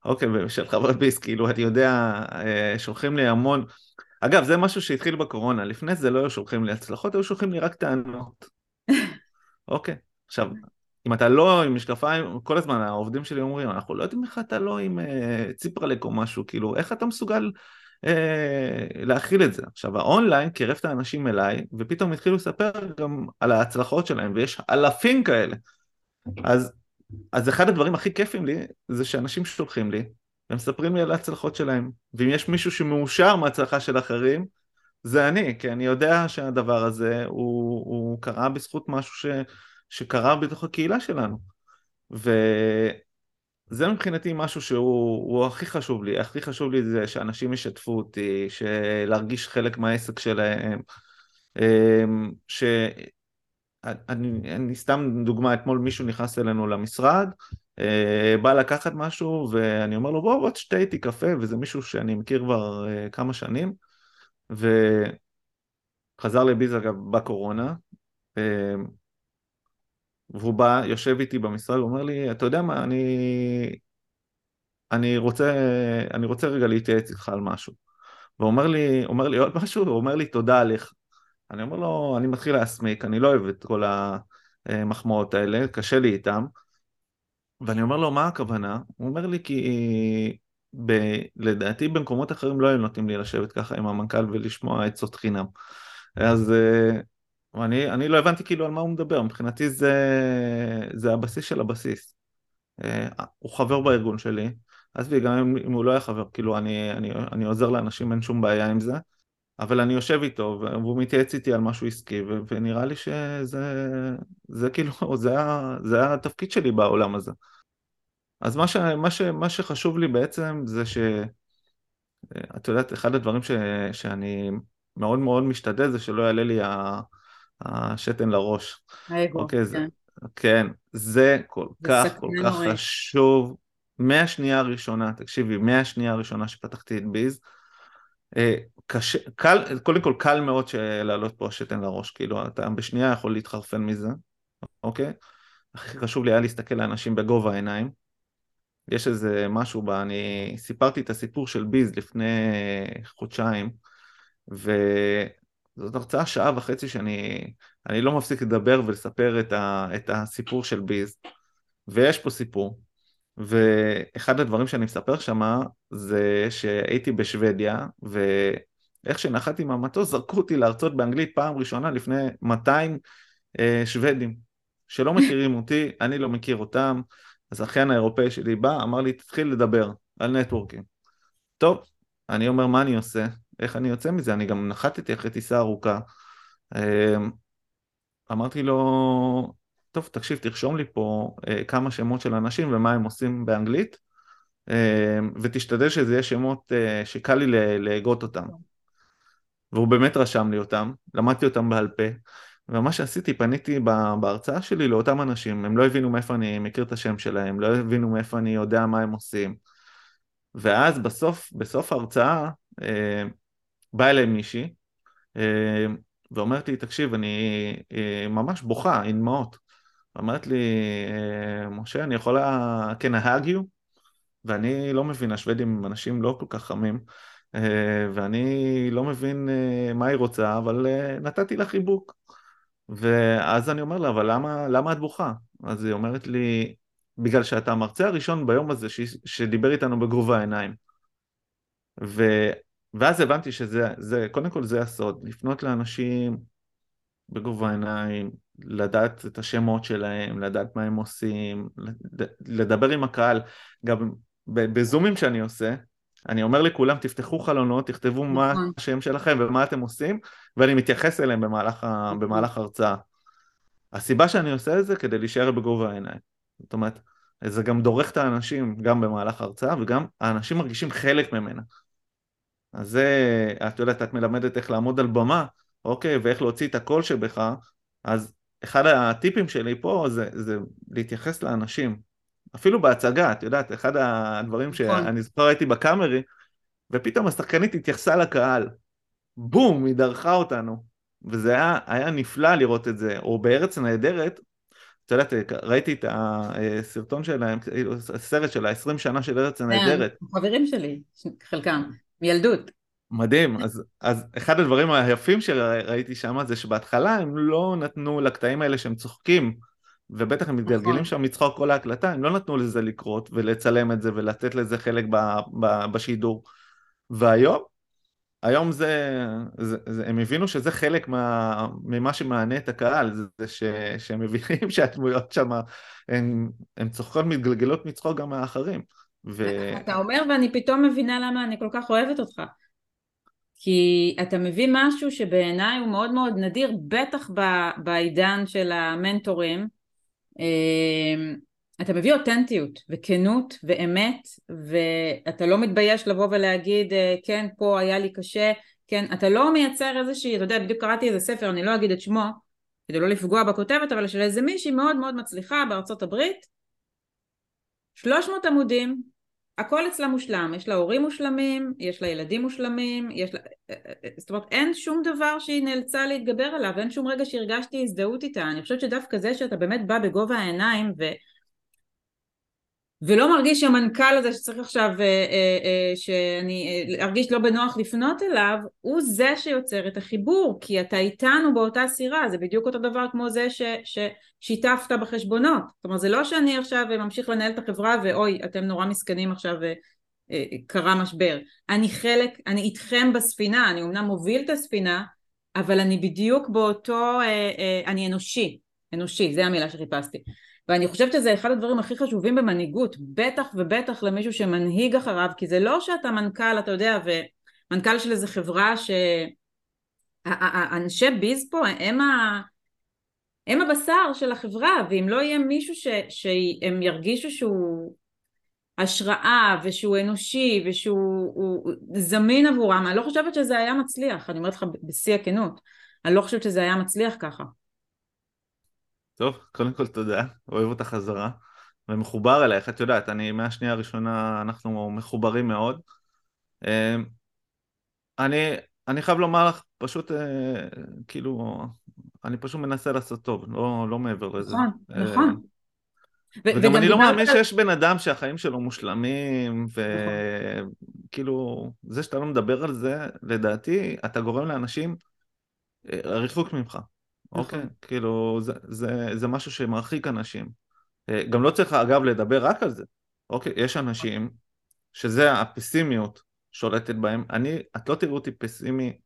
אוקיי, ושל חברי ביס, כאילו, אני יודע, אה, שולחים לי המון... אגב, זה משהו שהתחיל בקורונה, לפני זה לא היו שולחים לי הצלחות, היו שולחים לי רק טענות. אוקיי, עכשיו, אם אתה לא עם משקפיים, כל הזמן העובדים שלי אומרים, אנחנו לא יודעים איך אתה לא עם אה, ציפרלק או משהו, כאילו, איך אתה מסוגל אה, להכיל את זה. עכשיו האונליין קירב את האנשים אליי, ופתאום התחילו לספר גם על ההצלחות שלהם, ויש אלפים כאלה. אז, אז אחד הדברים הכי כיפים לי, זה שאנשים שולחים לי, והם מספרים לי על ההצלחות שלהם. ואם יש מישהו שמאושר מההצלחה של אחרים, זה אני, כי אני יודע שהדבר הזה הוא, הוא קרה בזכות משהו ש, שקרה בתוך הקהילה שלנו. ו... זה מבחינתי משהו שהוא הכי חשוב לי, הכי חשוב לי זה שאנשים ישתפו אותי, להרגיש חלק מהעסק שלהם, אמ, ש... אני, אני סתם דוגמה, אתמול מישהו נכנס אלינו למשרד, אה, בא לקחת משהו ואני אומר לו בוא בוא תשתה איתי קפה וזה מישהו שאני מכיר כבר אה, כמה שנים. וחזר לביז אגב בקורונה. אמ, והוא בא, יושב איתי במשרד, הוא אומר לי, אתה יודע מה, אני, אני, רוצה, אני רוצה רגע להתייעץ איתך על משהו. והוא אומר לי, אומר לי עוד משהו, הוא אומר לי תודה עליך. אני אומר לו, אני מתחיל להסמיק, אני לא אוהב את כל המחמאות האלה, קשה לי איתם. ואני אומר לו, מה הכוונה? הוא אומר לי, כי ב... לדעתי במקומות אחרים לא היו נותנים לי לשבת ככה עם המנכ"ל ולשמוע עצות חינם. אז אני, אני לא הבנתי כאילו על מה הוא מדבר, מבחינתי זה, זה הבסיס של הבסיס. אה, הוא חבר בארגון שלי, עזבי, גם אם הוא לא היה חבר, כאילו אני, אני, אני עוזר לאנשים, אין שום בעיה עם זה. אבל אני יושב איתו והוא מתייעץ איתי על משהו עסקי ונראה לי שזה זה כאילו, זה, זה התפקיד שלי בעולם הזה. אז מה, ש, מה, ש, מה שחשוב לי בעצם זה ש... את יודעת, אחד הדברים ש, שאני מאוד מאוד משתדל זה שלא יעלה לי השתן לראש. האגו, אוקיי, כן. זה, כן, זה כל זה כך, כל כך נוראית. חשוב. מהשנייה הראשונה, תקשיבי, מהשנייה הראשונה שפתחתי את ביז, אה, קשה, קל, קודם כל קל מאוד לעלות פה השתן לראש, כאילו אתה בשנייה יכול להתחרפן מזה, אוקיי? הכי חשוב לי היה להסתכל לאנשים בגובה העיניים. יש איזה משהו, בה, אני סיפרתי את הסיפור של ביז לפני חודשיים, וזאת הרצאה שעה וחצי שאני אני לא מפסיק לדבר ולספר את, ה, את הסיפור של ביז, ויש פה סיפור. ואחד הדברים שאני מספר שמה זה שהייתי בשוודיה ואיך שנחתי מהמטוס זרקו אותי להרצות באנגלית פעם ראשונה לפני 200 אה, שוודים שלא מכירים אותי, אני לא מכיר אותם, הזכיין האירופאי שלי בא, אמר לי תתחיל לדבר על נטוורקינג. טוב, אני אומר מה אני עושה, איך אני יוצא מזה, אני גם נחתתי אחרי טיסה ארוכה. אה, אמרתי לו, טוב, תקשיב, תרשום לי פה אה, כמה שמות של אנשים ומה הם עושים באנגלית, אה, ותשתדל שזה יהיה שמות שקל לי להגות אותם. והוא באמת רשם לי אותם, למדתי אותם בעל פה, ומה שעשיתי, פניתי בהרצאה שלי לאותם אנשים, הם לא הבינו מאיפה אני מכיר את השם שלהם, לא הבינו מאיפה אני יודע מה הם עושים. ואז בסוף, בסוף ההרצאה, אה, באה אליי מישהי, אה, ואומרת לי, תקשיב, אני אה, ממש בוכה, עם דמעות. אמרת לי, אה, משה, אני יכולה, hug you? ואני לא מבין, השוודים הם אנשים לא כל כך חמים, ואני לא מבין מה היא רוצה, אבל נתתי לה חיבוק. ואז אני אומר לה, אבל למה, למה את בוכה? אז היא אומרת לי, בגלל שאתה המרצה הראשון ביום הזה ש, שדיבר איתנו בגובה העיניים. ואז הבנתי שזה, זה, קודם כל זה הסוד, לפנות לאנשים בגובה העיניים, לדעת את השמות שלהם, לדעת מה הם עושים, לדבר עם הקהל. גם בזומים שאני עושה, אני אומר לכולם, תפתחו חלונות, תכתבו מה נכון. השם שלכם ומה אתם עושים, ואני מתייחס אליהם במהלך, ה- נכון. במהלך ההרצאה. הסיבה שאני עושה את זה כדי להישאר בגובה העיניים. זאת אומרת, זה גם דורך את האנשים גם במהלך ההרצאה, וגם האנשים מרגישים חלק ממנה. אז זה, את יודעת, את מלמדת איך לעמוד על במה, אוקיי, ואיך להוציא את הקול שבך, אז אחד הטיפים שלי פה זה, זה להתייחס לאנשים. אפילו בהצגה, את יודעת, אחד הדברים נכון. שאני זוכר הייתי בקאמרי, ופתאום השחקנית התייחסה לקהל. בום, היא דרכה אותנו. וזה היה, היה נפלא לראות את זה. או בארץ נהדרת, את יודעת, ראיתי את הסרטון שלהם, כאילו, הסרט של ה-20 שנה של ארץ הנהדרת. כן, חברים שלי, חלקם, מילדות. מדהים, אז, אז אחד הדברים היפים שראיתי שם זה שבהתחלה הם לא נתנו לקטעים האלה שהם צוחקים ובטח הם מתגלגלים נכון. שם מצחוק כל ההקלטה, הם לא נתנו לזה לקרות ולצלם את זה ולתת לזה חלק ב, ב, בשידור והיום, היום זה, זה, זה, הם הבינו שזה חלק מה, ממה שמענה את הקהל, זה, זה ש, שהם מבינים שהדמויות שם הן צוחקות מתגלגלות מצחוק גם מהאחרים. ו... אתה אומר ואני פתאום מבינה למה אני כל כך אוהבת אותך. כי אתה מביא משהו שבעיניי הוא מאוד מאוד נדיר, בטח ב- בעידן של המנטורים. אמ, אתה מביא אותנטיות וכנות ואמת, ואתה לא מתבייש לבוא ולהגיד, אה, כן, פה היה לי קשה, כן, אתה לא מייצר איזושהי, אתה יודע, בדיוק קראתי איזה ספר, אני לא אגיד את שמו, כדי לא לפגוע בכותבת, אבל של איזה מישהי מאוד מאוד מצליחה בארצות הברית, 300 עמודים, הכל אצלה מושלם, יש לה הורים מושלמים, יש לה ילדים מושלמים, יש לה... זאת אומרת אין שום דבר שהיא נאלצה להתגבר עליו, אין שום רגע שהרגשתי הזדהות איתה, אני חושבת שדווקא זה שאתה באמת בא בגובה העיניים ו... ולא מרגיש שהמנכ"ל הזה שצריך עכשיו, אה, אה, אה, שאני ארגיש לא בנוח לפנות אליו, הוא זה שיוצר את החיבור, כי אתה איתנו באותה סירה, זה בדיוק אותו דבר כמו זה ש, ששיתפת בחשבונות. זאת אומרת, זה לא שאני עכשיו ממשיך לנהל את החברה ואוי, אתם נורא מסכנים עכשיו קרה משבר. אני חלק, אני איתכם בספינה, אני אמנם מוביל את הספינה, אבל אני בדיוק באותו, אני אנושי, אנושי, זה המילה שחיפשתי. ואני חושבת שזה אחד הדברים הכי חשובים במנהיגות, בטח ובטח למישהו שמנהיג אחריו, כי זה לא שאתה מנכ"ל, אתה יודע, ומנכ"ל של איזה חברה ש... אנשי ביז פה הם, ה, הם הבשר של החברה, ואם לא יהיה מישהו ש, שהם ירגישו שהוא השראה ושהוא אנושי ושהוא זמין עבורם, אני לא חושבת שזה היה מצליח, אני אומרת לך בשיא הכנות, אני לא חושבת שזה היה מצליח ככה. טוב, קודם כל תודה, אוהב אותך חזרה, ומחובר אלייך, את יודעת, אני מהשנייה הראשונה, אנחנו מחוברים מאוד. אמ, אני, אני חייב לומר לך, פשוט, אה, כאילו, אני פשוט מנסה לעשות טוב, לא, לא מעבר לזה. נכון, נכון. וגם אני לא מאמין שיש בן אדם שהחיים שלו מושלמים, וכאילו, נכון. זה שאתה לא מדבר על זה, לדעתי, אתה גורם לאנשים אה, ריחוק ממך. אוקיי? כאילו, זה, זה, זה משהו שמרחיק אנשים. אה, גם לא צריך, אגב, לדבר רק על זה. אוקיי? יש אנשים שזה הפסימיות שולטת בהם. אני, את לא תראו אותי פסימי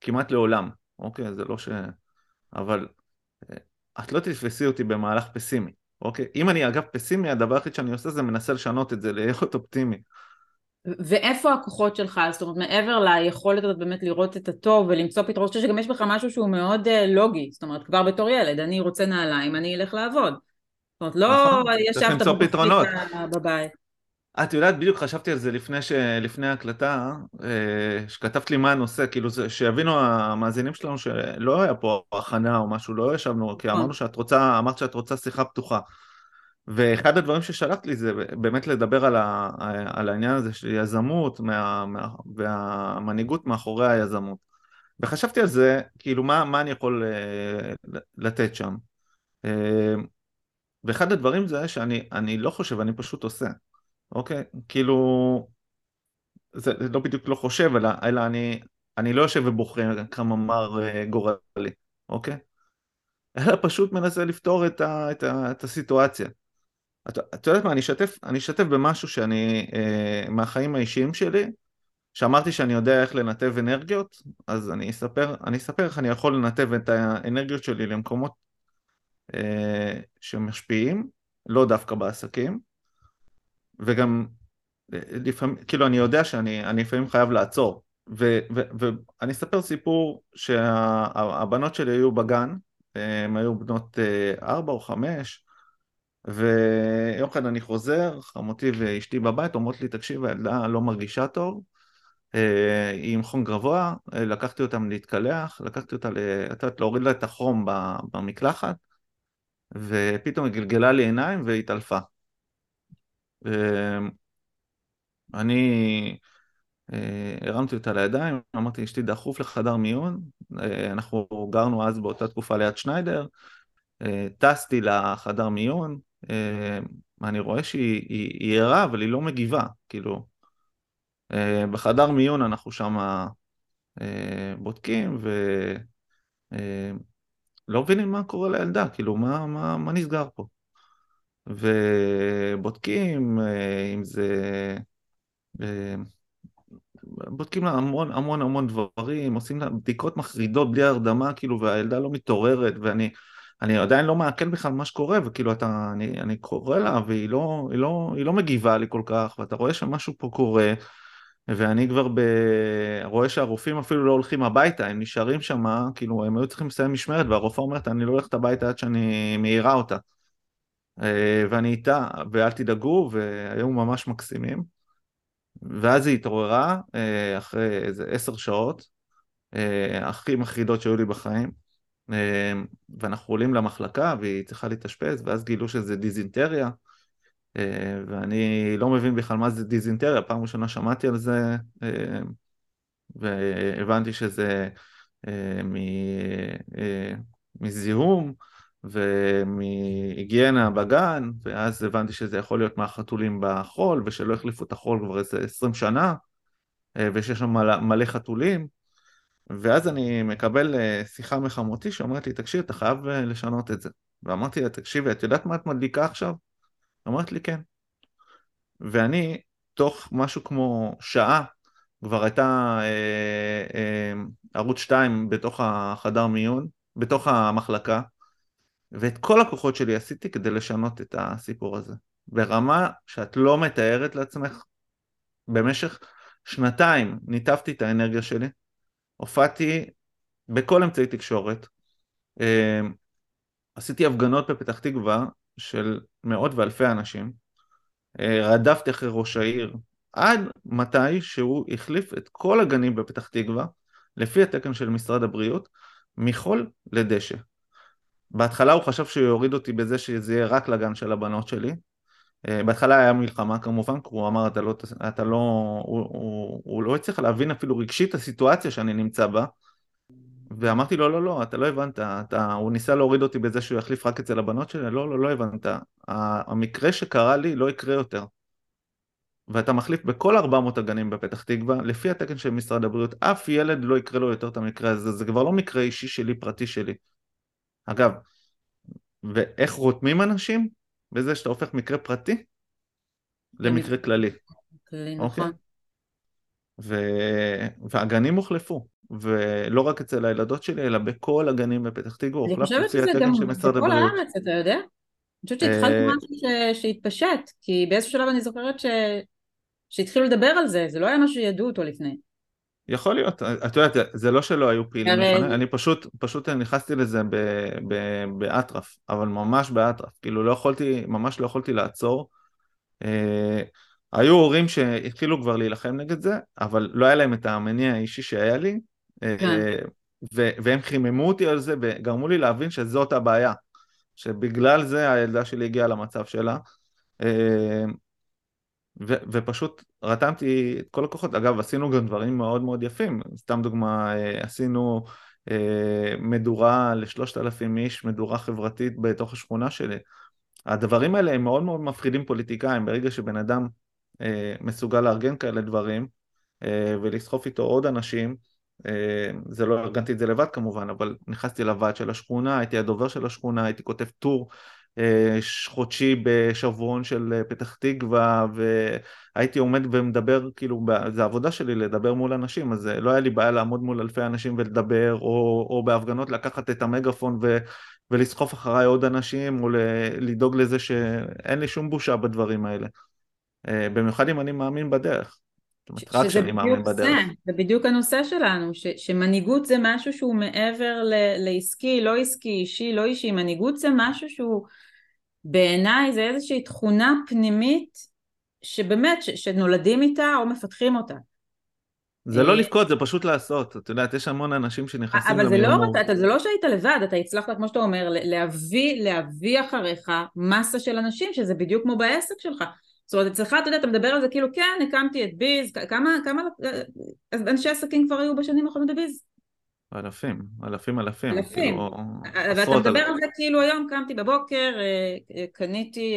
כמעט לעולם, אוקיי? זה לא ש... אבל אה, את לא תתפסי אותי במהלך פסימי. אוקיי? אם אני אגב פסימי, הדבר היחיד שאני עושה זה מנסה לשנות את זה, להיות אופטימי. ואיפה הכוחות שלך? זאת אומרת, מעבר ליכולת הזאת באמת לראות את הטוב ולמצוא פתרון, אני שגם יש בך משהו שהוא מאוד uh, לוגי, זאת אומרת, כבר בתור ילד, אני רוצה נעליים, אני אלך לעבוד. זאת אומרת, לא נכון, ישבת בבית. את יודעת, בדיוק חשבתי על זה לפני, ש... לפני ההקלטה, אה, שכתבת לי מה הנושא, כאילו שיבינו המאזינים שלנו שלא היה פה הכנה או משהו, לא ישבנו, כי נכון. אמרנו שאת רוצה, אמרת שאת רוצה שיחה פתוחה. ואחד הדברים ששלחת לי זה באמת לדבר על, ה, על העניין הזה של יזמות מה, מה, והמנהיגות מאחורי היזמות. וחשבתי על זה, כאילו מה, מה אני יכול uh, לתת שם. Uh, ואחד הדברים זה שאני לא חושב, אני פשוט עושה. אוקיי? כאילו, זה, זה לא בדיוק לא חושב, אלא, אלא אני, אני לא יושב ובוחר כמאמר אה, גורלי, אוקיי? אלא פשוט מנסה לפתור את, ה, את, ה, את הסיטואציה. את, את יודעת מה, אני אשתף, אני אשתף במשהו שאני, אה, מהחיים האישיים שלי, שאמרתי שאני יודע איך לנתב אנרגיות, אז אני אספר, אני אספר איך אני יכול לנתב את האנרגיות שלי למקומות אה, שמשפיעים, לא דווקא בעסקים, וגם לפעמים, כאילו אני יודע שאני לפעמים חייב לעצור ואני אספר סיפור שהבנות שלי היו בגן, הן היו בנות אה, ארבע או חמש ויום אחד אני חוזר, חמותי ואשתי בבית אומרות לי תקשיב הילדה לא מרגישה טוב אה, היא עם חום גבוה, אה, לקחתי אותם להתקלח, לקחתי אותה, את יודעת, להוריד לה את החום במקלחת ופתאום היא גלגלה לי עיניים והתעלפה אני אה, הרמתי אותה לידיים, אמרתי אשתי דחוף לחדר מיון, אנחנו גרנו אז באותה תקופה ליד שניידר, טסתי לחדר מיון, אני רואה שהיא ערה אבל היא לא מגיבה, כאילו. בחדר מיון אנחנו שם בודקים ולא מבינים מה קורה לילדה, כאילו מה, מה, מה נסגר פה? ובודקים אה, אם זה... אה, בודקים לה המון המון המון דברים, עושים לה בדיקות מחרידות בלי הרדמה, כאילו, והילדה לא מתעוררת, ואני אני עדיין לא מעכל בכלל מה שקורה, וכאילו, אתה, אני, אני קורא לה, והיא לא, היא לא, היא לא מגיבה לי כל כך, ואתה רואה שמשהו פה קורה, ואני כבר ב... רואה שהרופאים אפילו לא הולכים הביתה, הם נשארים שם, כאילו, הם היו צריכים לסיים משמרת, והרופאה אומרת, אני לא הולכת הביתה עד שאני מעירה אותה. אה, ואני איתה, ואל תדאגו, והיו ממש מקסימים. ואז היא התעוררה אה, אחרי איזה עשר שעות, אה, הכי מחרידות שהיו לי בחיים, ואנחנו עולים למחלקה והיא צריכה להתאשפז, ואז גילו שזה דיזינטריה, ואני לא מבין בכלל מה זה דיזינטריה, פעם ראשונה שמעתי על זה, והבנתי שזה מזיהום, ומהיגיינה בגן, ואז הבנתי שזה יכול להיות מהחתולים בחול, ושלא החליפו את החול כבר איזה עשרים שנה, ושיש שם מלא חתולים, ואז אני מקבל אה, שיחה מחמותי שאומרת לי, תקשיב, אתה חייב אה, לשנות את זה. ואמרתי לה, תקשיבי, את יודעת מה את מדליקה עכשיו? אמרת לי, כן. ואני, תוך משהו כמו שעה, כבר הייתה אה, אה, ערוץ 2 בתוך החדר מיון, בתוך המחלקה, ואת כל הכוחות שלי עשיתי כדי לשנות את הסיפור הזה. ברמה שאת לא מתארת לעצמך, במשך שנתיים ניתבתי את האנרגיה שלי, הופעתי בכל אמצעי תקשורת. אה, עשיתי הפגנות בפתח תקווה של מאות ואלפי אנשים, אה, רדפתי אחרי ראש העיר עד מתי שהוא החליף את כל הגנים בפתח תקווה, לפי התקן של משרד הבריאות, מחול לדשא. בהתחלה הוא חשב שהוא יוריד אותי בזה שזה יהיה רק לגן של הבנות שלי. אה, בהתחלה היה מלחמה כמובן, כי הוא אמר אתה לא, אתה לא, הוא, הוא, הוא לא הצליח להבין אפילו רגשית את הסיטואציה שאני נמצא בה. ואמרתי לו לא לא אתה לא הבנת, אתה, הוא ניסה להוריד אותי בזה שהוא יחליף רק אצל הבנות שלי, לא לא לא הבנת, המקרה שקרה לי לא יקרה יותר. ואתה מחליף בכל 400 הגנים בפתח תקווה, לפי התקן של משרד הבריאות, אף ילד לא יקרה לו יותר את המקרה הזה, זה כבר לא מקרה אישי שלי, פרטי שלי. אגב, ואיך רותמים אנשים? בזה שאתה הופך מקרה פרטי למקרה כללי. כללי, אוקיי? נכון. ו... והגנים הוחלפו, ולא רק אצל הילדות שלי, אלא בכל הגנים בפתח תקווה, אני חושבת שזה גם בכל הארץ, אתה יודע? אני חושבת שהתחלתי אה, משהו שהתפשט, כי באיזשהו שלב אני זוכרת ש... שהתחילו לדבר על זה, זה לא היה משהו שידעו אותו לפני. יכול להיות, את יודעת, זה לא שלא היו פעילים לפני, אני פשוט, פשוט נכנסתי לזה באטרף, אבל ממש באטרף, כאילו לא יכולתי, ממש לא יכולתי לעצור. אה, היו הורים שהתחילו כבר להילחם נגד זה, אבל לא היה להם את המניע האישי שהיה לי, אה, כן. והם חיממו אותי על זה וגרמו לי להבין שזאת הבעיה, שבגלל זה הילדה שלי הגיעה למצב שלה. אה, ו- ופשוט רתמתי את כל הכוחות, אגב עשינו גם דברים מאוד מאוד יפים, סתם דוגמה אה, עשינו אה, מדורה לשלושת אלפים איש, מדורה חברתית בתוך השכונה שלי. הדברים האלה הם מאוד מאוד מפחידים פוליטיקאים, ברגע שבן אדם אה, מסוגל לארגן כאלה דברים ולסחוף איתו עוד אנשים, זה לא ארגנתי את זה לבד כמובן, אבל נכנסתי לוועד של השכונה, הייתי הדובר של השכונה, הייתי כותב טור אה, חודשי בשבועון של אה, פתח תקווה והייתי עומד ומדבר, כאילו זה העבודה שלי לדבר מול אנשים אז אה, לא היה לי בעיה לעמוד מול אלפי אנשים ולדבר או, או בהפגנות לקחת את המגפון ו, ולסחוף אחריי עוד אנשים או לדאוג לזה שאין לי שום בושה בדברים האלה. במיוחד אם אני מאמין בדרך אומרת, רק שאני מאמין בדרך. זה, זה בדיוק הנושא שלנו, ש, שמנהיגות זה משהו שהוא מעבר ל, לעסקי, לא עסקי, אישי, לא אישי, מנהיגות זה משהו שהוא בעיניי זה איזושהי תכונה פנימית שבאמת, ש, שנולדים איתה או מפתחים אותה. זה לא אה, לבכות, זה פשוט לעשות. את יודעת, יש המון אנשים שנכנסים... אבל זה לא, אתה, זה לא שהיית לבד, אתה הצלחת, כמו שאתה אומר, להביא, להביא אחריך מסה של אנשים, שזה בדיוק כמו בעסק שלך. זאת אומרת, אצלך, אתה יודע, אתה מדבר על זה כאילו, כן, הקמתי את ביז, כמה, כמה אנשי עסקים כבר היו בשנים האחרונות בביז? אלפים, אלפים אלפים. אלפים. כאילו, ואתה מדבר על זה כאילו היום קמתי בבוקר, אה, אה, קניתי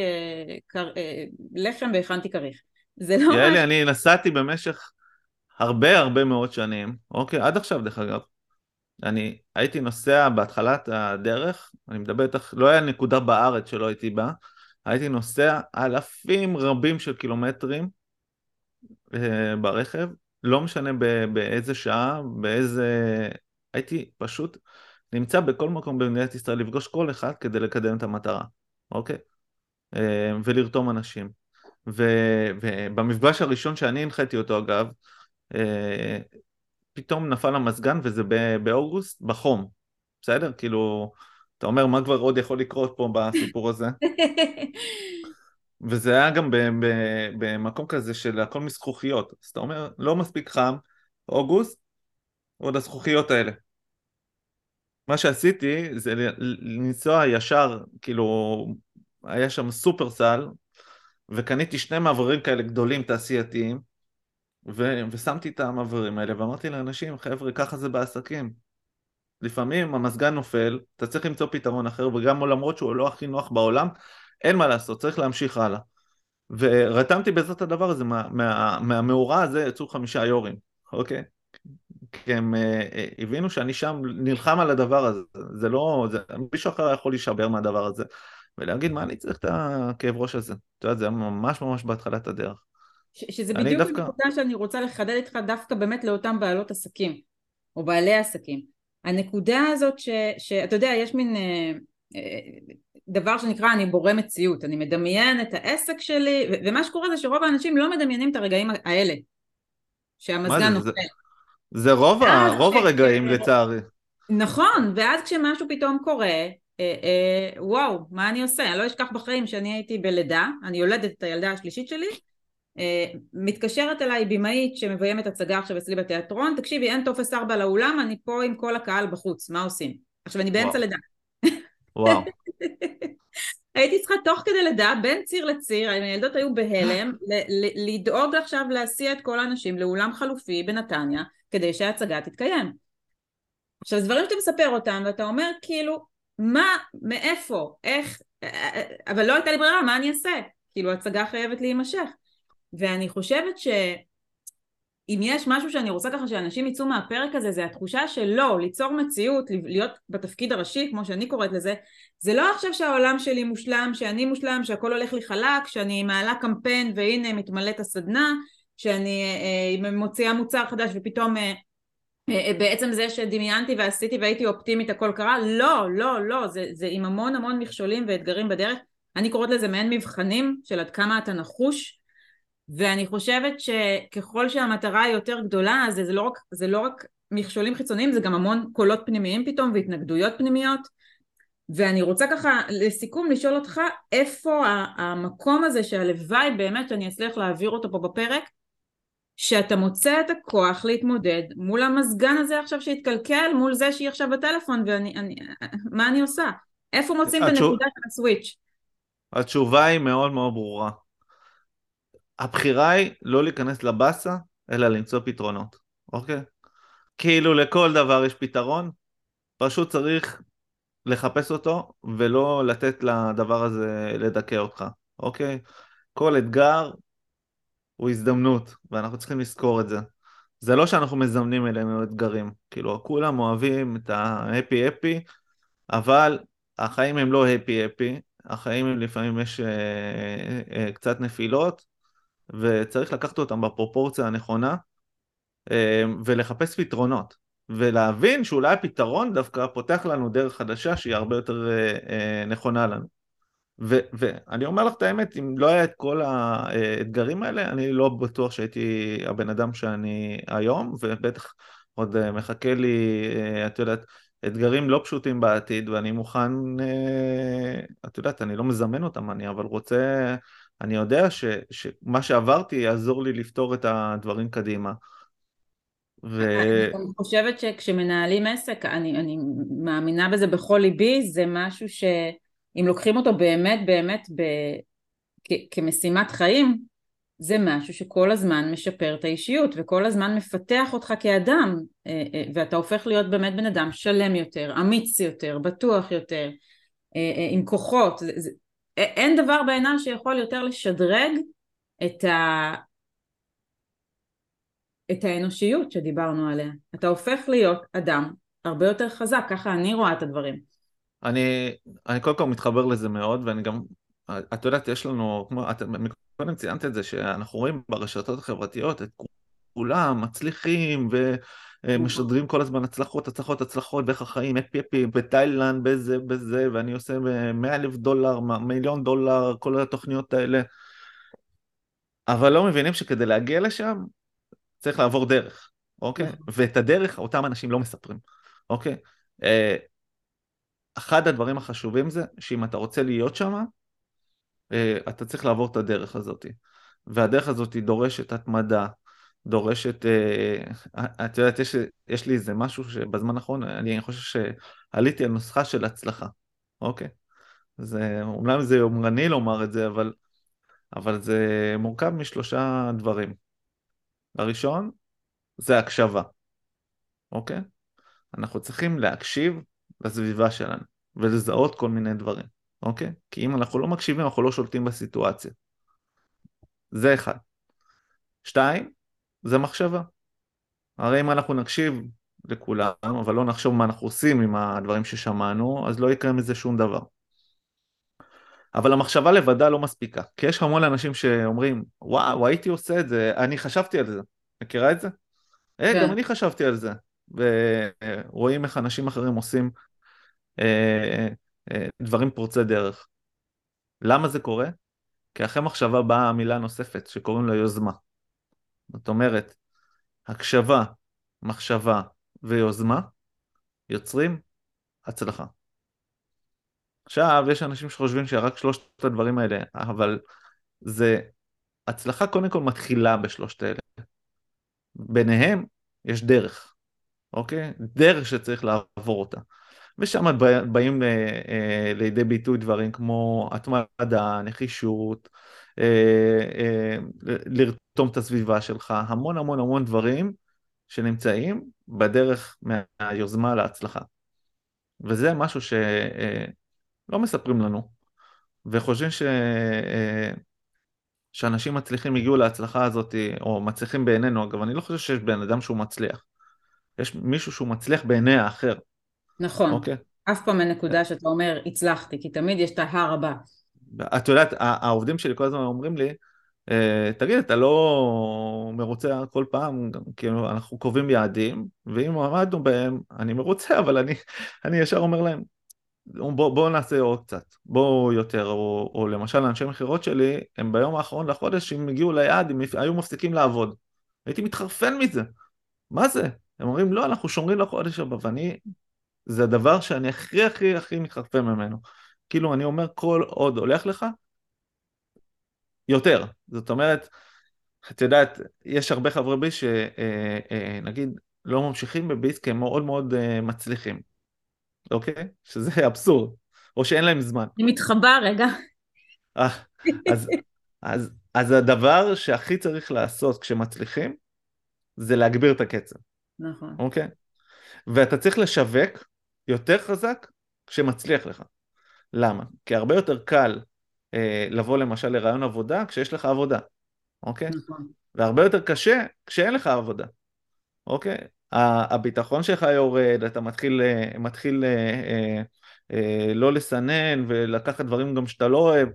אה, לחם והכנתי כריך. זה לא... יאלי, אני נסעתי במשך הרבה הרבה מאוד שנים, אוקיי, עד עכשיו דרך אגב. אני הייתי נוסע בהתחלת הדרך, אני מדבר איתך, לא היה נקודה בארץ שלא הייתי בה, הייתי נוסע אלפים רבים של קילומטרים ברכב, לא משנה באיזה שעה, באיזה הייתי פשוט נמצא בכל מקום במדינת ישראל לפגוש כל אחד כדי לקדם את המטרה, אוקיי? אה, ולרתום אנשים. ו, ובמפגש הראשון שאני הנחיתי אותו אגב, אה, פתאום נפל המזגן וזה באוגוסט בחום, בסדר? כאילו, אתה אומר מה כבר עוד יכול לקרות פה בסיפור הזה? וזה היה גם במקום כזה של הכל מזכוכיות, אז אתה אומר לא מספיק חם, אוגוסט, עוד הזכוכיות האלה. מה שעשיתי זה לנסוע ישר, כאילו, היה שם סופרסל, וקניתי שני מעברים כאלה גדולים תעשייתיים, ו- ושמתי את המעברים האלה, ואמרתי לאנשים, חבר'ה, ככה זה בעסקים. לפעמים המזגן נופל, אתה צריך למצוא פתרון אחר, וגם למרות שהוא לא הכי נוח בעולם, אין מה לעשות, צריך להמשיך הלאה. ורתמתי בעזרת הדבר הזה, מה, מה, מהמאורע הזה יצאו חמישה יורים, אוקיי? כי הם אה, אה, הבינו שאני שם נלחם על הדבר הזה, זה לא, זה, מישהו אחר יכול להישבר מהדבר הזה, ולהגיד מה אני צריך את הכאב ראש הזה, אתה יודע, זה היה ממש ממש בהתחלת הדרך. ש- שזה בדיוק דווקא... הנקודה שאני רוצה לחדד איתך דווקא באמת לאותם בעלות עסקים, או בעלי עסקים. הנקודה הזאת ש... שאתה יודע, יש מין אה, אה, דבר שנקרא אני בורא מציאות, אני מדמיין את העסק שלי, ו- ומה שקורה זה שרוב האנשים לא מדמיינים את הרגעים האלה, שהמזגן נופל. זה רוב, ה, רוב הרגעים לצערי. נכון, ואז כשמשהו פתאום קורה, אה, אה, וואו, מה אני עושה? אני לא אשכח בחיים שאני הייתי בלידה, אני יולדת את הילדה השלישית שלי, מתקשרת אליי במאית שמביימת הצגה עכשיו אצלי בתיאטרון, תקשיבי אין טופס 4 לאולם, אני פה עם כל הקהל בחוץ, מה עושים? עכשיו אני באמצע לידה. וואו. הייתי צריכה תוך כדי לידה, בין ציר לציר, הילדות היו בהלם, לדאוג עכשיו להסיע את כל האנשים לאולם חלופי בנתניה, כדי שההצגה תתקיים. עכשיו, זה דברים שאתה מספר אותם, ואתה אומר כאילו, מה, מאיפה, איך, אבל לא הייתה לי ברירה, מה אני אעשה? כאילו, הצגה חייבת להימשך. ואני חושבת ש... אם יש משהו שאני רוצה ככה שאנשים יצאו מהפרק הזה זה התחושה של לא, ליצור מציאות, להיות בתפקיד הראשי כמו שאני קוראת לזה זה לא עכשיו שהעולם שלי מושלם, שאני מושלם, שהכל הולך לי חלק, שאני מעלה קמפיין והנה מתמלאת הסדנה, שאני אה, אה מוציאה מוצר חדש ופתאום אה, אה, אה, בעצם זה שדמיינתי ועשיתי והייתי אופטימית הכל קרה, לא, לא, לא, זה, זה עם המון המון מכשולים ואתגרים בדרך, אני קוראת לזה מעין מבחנים של עד כמה אתה נחוש ואני חושבת שככל שהמטרה היא יותר גדולה אז זה לא רק, זה לא רק מכשולים חיצוניים זה גם המון קולות פנימיים פתאום והתנגדויות פנימיות ואני רוצה ככה לסיכום לשאול אותך איפה המקום הזה שהלוואי באמת שאני אצליח להעביר אותו פה בפרק שאתה מוצא את הכוח להתמודד מול המזגן הזה עכשיו שהתקלקל מול זה שהיא עכשיו בטלפון ואני, אני, מה אני עושה? איפה מוצאים את הנקודה של הסוויץ'? התשובה היא מאוד מאוד ברורה הבחירה היא לא להיכנס לבאסה, אלא למצוא פתרונות, אוקיי? כאילו לכל דבר יש פתרון, פשוט צריך לחפש אותו ולא לתת לדבר הזה לדכא אותך, אוקיי? כל אתגר הוא הזדמנות, ואנחנו צריכים לזכור את זה. זה לא שאנחנו מזמנים אלינו אתגרים, כאילו כולם אוהבים את ההפי-הפי, אבל החיים הם לא הפי-הפי, החיים הם לפעמים יש אה, אה, קצת נפילות, וצריך לקחת אותם בפרופורציה הנכונה אה, ולחפש פתרונות ולהבין שאולי הפתרון דווקא פותח לנו דרך חדשה שהיא הרבה יותר אה, אה, נכונה לנו. ו- ואני אומר לך את האמת, אם לא היה את כל האתגרים האלה, אני לא בטוח שהייתי הבן אדם שאני היום, ובטח עוד מחכה לי, את יודעת, אתגרים לא פשוטים בעתיד, ואני מוכן, את יודעת, אני לא מזמן אותם, אני אבל רוצה אני יודע ש, שמה שעברתי יעזור לי לפתור את הדברים קדימה. ו... אני חושבת שכשמנהלים עסק, אני, אני מאמינה בזה בכל ליבי, זה משהו שאם לוקחים אותו באמת באמת ב... כ... כמשימת חיים, זה משהו שכל הזמן משפר את האישיות וכל הזמן מפתח אותך כאדם אה, אה, ואתה הופך להיות באמת בן אדם שלם יותר, אמיץ יותר, בטוח יותר, אה, עם כוחות, אין דבר בעיניי שיכול יותר לשדרג את, ה... את האנושיות שדיברנו עליה. אתה הופך להיות אדם הרבה יותר חזק, ככה אני רואה את הדברים. אני, אני קודם כל מתחבר לזה מאוד, ואני גם, את יודעת, יש לנו, כמו, את קודם ציינת את זה, שאנחנו רואים ברשתות החברתיות את כולם מצליחים, ו... אה, משדרים כל הזמן הצלחות, הצלחות, הצלחות, ואיך החיים, אפי אפי, בתאילנד, בזה, בזה, ואני עושה 100 אלף דולר, מיליון דולר, כל התוכניות האלה. אבל לא מבינים שכדי להגיע לשם, צריך לעבור דרך, אוקיי? נכון. ואת הדרך אותם אנשים לא מספרים, אוקיי? אה, אחד הדברים החשובים זה שאם אתה רוצה להיות שם, אה, אתה צריך לעבור את הדרך הזאת. והדרך הזאת דורשת התמדה, דורשת, אה, את יודעת, יש, יש לי איזה משהו שבזמן האחרון, אני חושב שעליתי על נוסחה של הצלחה, אוקיי? זה, אומנם זה יומרני לומר את זה, אבל, אבל זה מורכב משלושה דברים. הראשון זה הקשבה, אוקיי? אנחנו צריכים להקשיב לסביבה שלנו ולזהות כל מיני דברים, אוקיי? כי אם אנחנו לא מקשיבים, אנחנו לא שולטים בסיטואציה. זה אחד. שתיים, זה מחשבה. הרי אם אנחנו נקשיב לכולם, אבל לא נחשוב מה אנחנו עושים עם הדברים ששמענו, אז לא יקרה מזה שום דבר. אבל המחשבה לבדה לא מספיקה, כי יש המון אנשים שאומרים, וואו, הייתי עושה את זה, אני חשבתי על זה. מכירה את זה? אה, כן. גם אני חשבתי על זה. ורואים איך אנשים אחרים עושים אה, אה, דברים פורצי דרך. למה זה קורה? כי אחרי מחשבה באה מילה נוספת שקוראים לה יוזמה. זאת אומרת, הקשבה, מחשבה ויוזמה יוצרים הצלחה. עכשיו, יש אנשים שחושבים שרק שלושת הדברים האלה, אבל זה, הצלחה קודם כל מתחילה בשלושת האלה. ביניהם יש דרך, אוקיי? דרך שצריך לעבור אותה. ושם באים אה, אה, לידי ביטוי דברים כמו התמדה, נחישות, אה, לרתום את הסביבה שלך, המון המון המון דברים שנמצאים בדרך מהיוזמה להצלחה. וזה משהו שלא מספרים לנו, וחושבים ש... שאנשים מצליחים הגיעו להצלחה הזאת, או מצליחים בעינינו, אגב, אני לא חושב שיש בן אדם שהוא מצליח. יש מישהו שהוא מצליח בעיני האחר. נכון. אוקיי? אף פעם אין נקודה שאתה אומר, הצלחתי, כי תמיד יש את ההר הבא. את יודעת, העובדים שלי כל הזמן אומרים לי, אה, תגיד, אתה לא מרוצה כל פעם, כאילו, אנחנו קובעים יעדים, ואם עמדנו בהם, אני מרוצה, אבל אני, אני ישר אומר להם, בואו בוא נעשה עוד קצת, בואו יותר, או, או למשל אנשי מכירות שלי, הם ביום האחרון לחודש, אם הגיעו ליעד, הם היו מפסיקים לעבוד. הייתי מתחרפן מזה, מה זה? הם אומרים, לא, אנחנו שומרים לחודש הבא, ואני, זה הדבר שאני הכי הכי הכי מתחרפן ממנו. כאילו, אני אומר, כל עוד הולך לך, יותר. זאת אומרת, את יודעת, יש הרבה חברי ביס שנגיד אה, אה, לא ממשיכים בביס כי הם מאוד מאוד אה, מצליחים, אוקיי? שזה אבסורד, או שאין להם זמן. אני מתחבא רגע. אז, אז, אז הדבר שהכי צריך לעשות כשמצליחים, זה להגביר את הקצב. נכון. אוקיי? ואתה צריך לשווק יותר חזק כשמצליח לך. למה? כי הרבה יותר קל לבוא למשל לרעיון עבודה כשיש לך עבודה, אוקיי? נכון. והרבה יותר קשה כשאין לך עבודה, אוקיי? הביטחון שלך יורד, אתה מתחיל, אה, מתחיל אה, אה, אה, לא לסנן ולקחת דברים גם שאתה לא אוהב,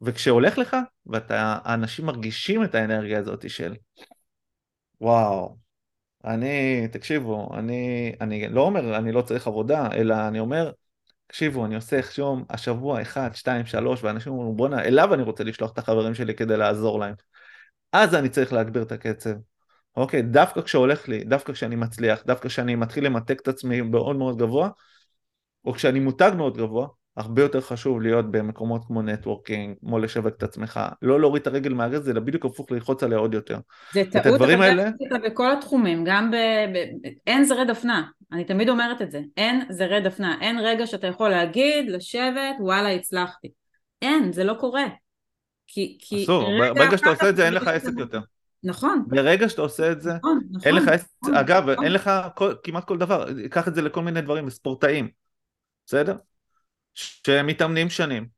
וכשהולך לך, והאנשים מרגישים את האנרגיה הזאת של וואו, אני, תקשיבו, אני, אני לא אומר אני לא צריך עבודה, אלא אני אומר, תקשיבו, אני עושה יום, השבוע, אחד, שתיים, שלוש, ואנשים אומרים, בואנה, אליו אני רוצה לשלוח את החברים שלי כדי לעזור להם. אז אני צריך להגביר את הקצב. אוקיי, דווקא כשהולך לי, דווקא כשאני מצליח, דווקא כשאני מתחיל למתק את עצמי מאוד מאוד גבוה, או כשאני מותג מאוד גבוה, הרבה יותר חשוב להיות במקומות כמו נטוורקינג, כמו לשווק את עצמך, לא להוריד את הרגל מהגז, אלא בדיוק הפוך ללחוץ עליה עוד יותר. זה טעות, הדברים האלה... בכל התחומים, גם ב... ב... אין זרי דפנה, אני תמיד אומרת את זה, אין זרי דפנה, אין רגע שאתה יכול להגיד, לשבת, וואלה הצלחתי. אין, זה לא קורה. כי... כי אסור, ברגע שאתה עושה את זה אין לך עסק יותר. נכון. ברגע שאתה עושה את זה, נכון, נכון, אין לך עסק, נכון, אגב, נכון. אין לך כל, כמעט כל דבר, קח את זה לכל מיני דברים, ספורטאים, בסדר? שמתאמנים שנים,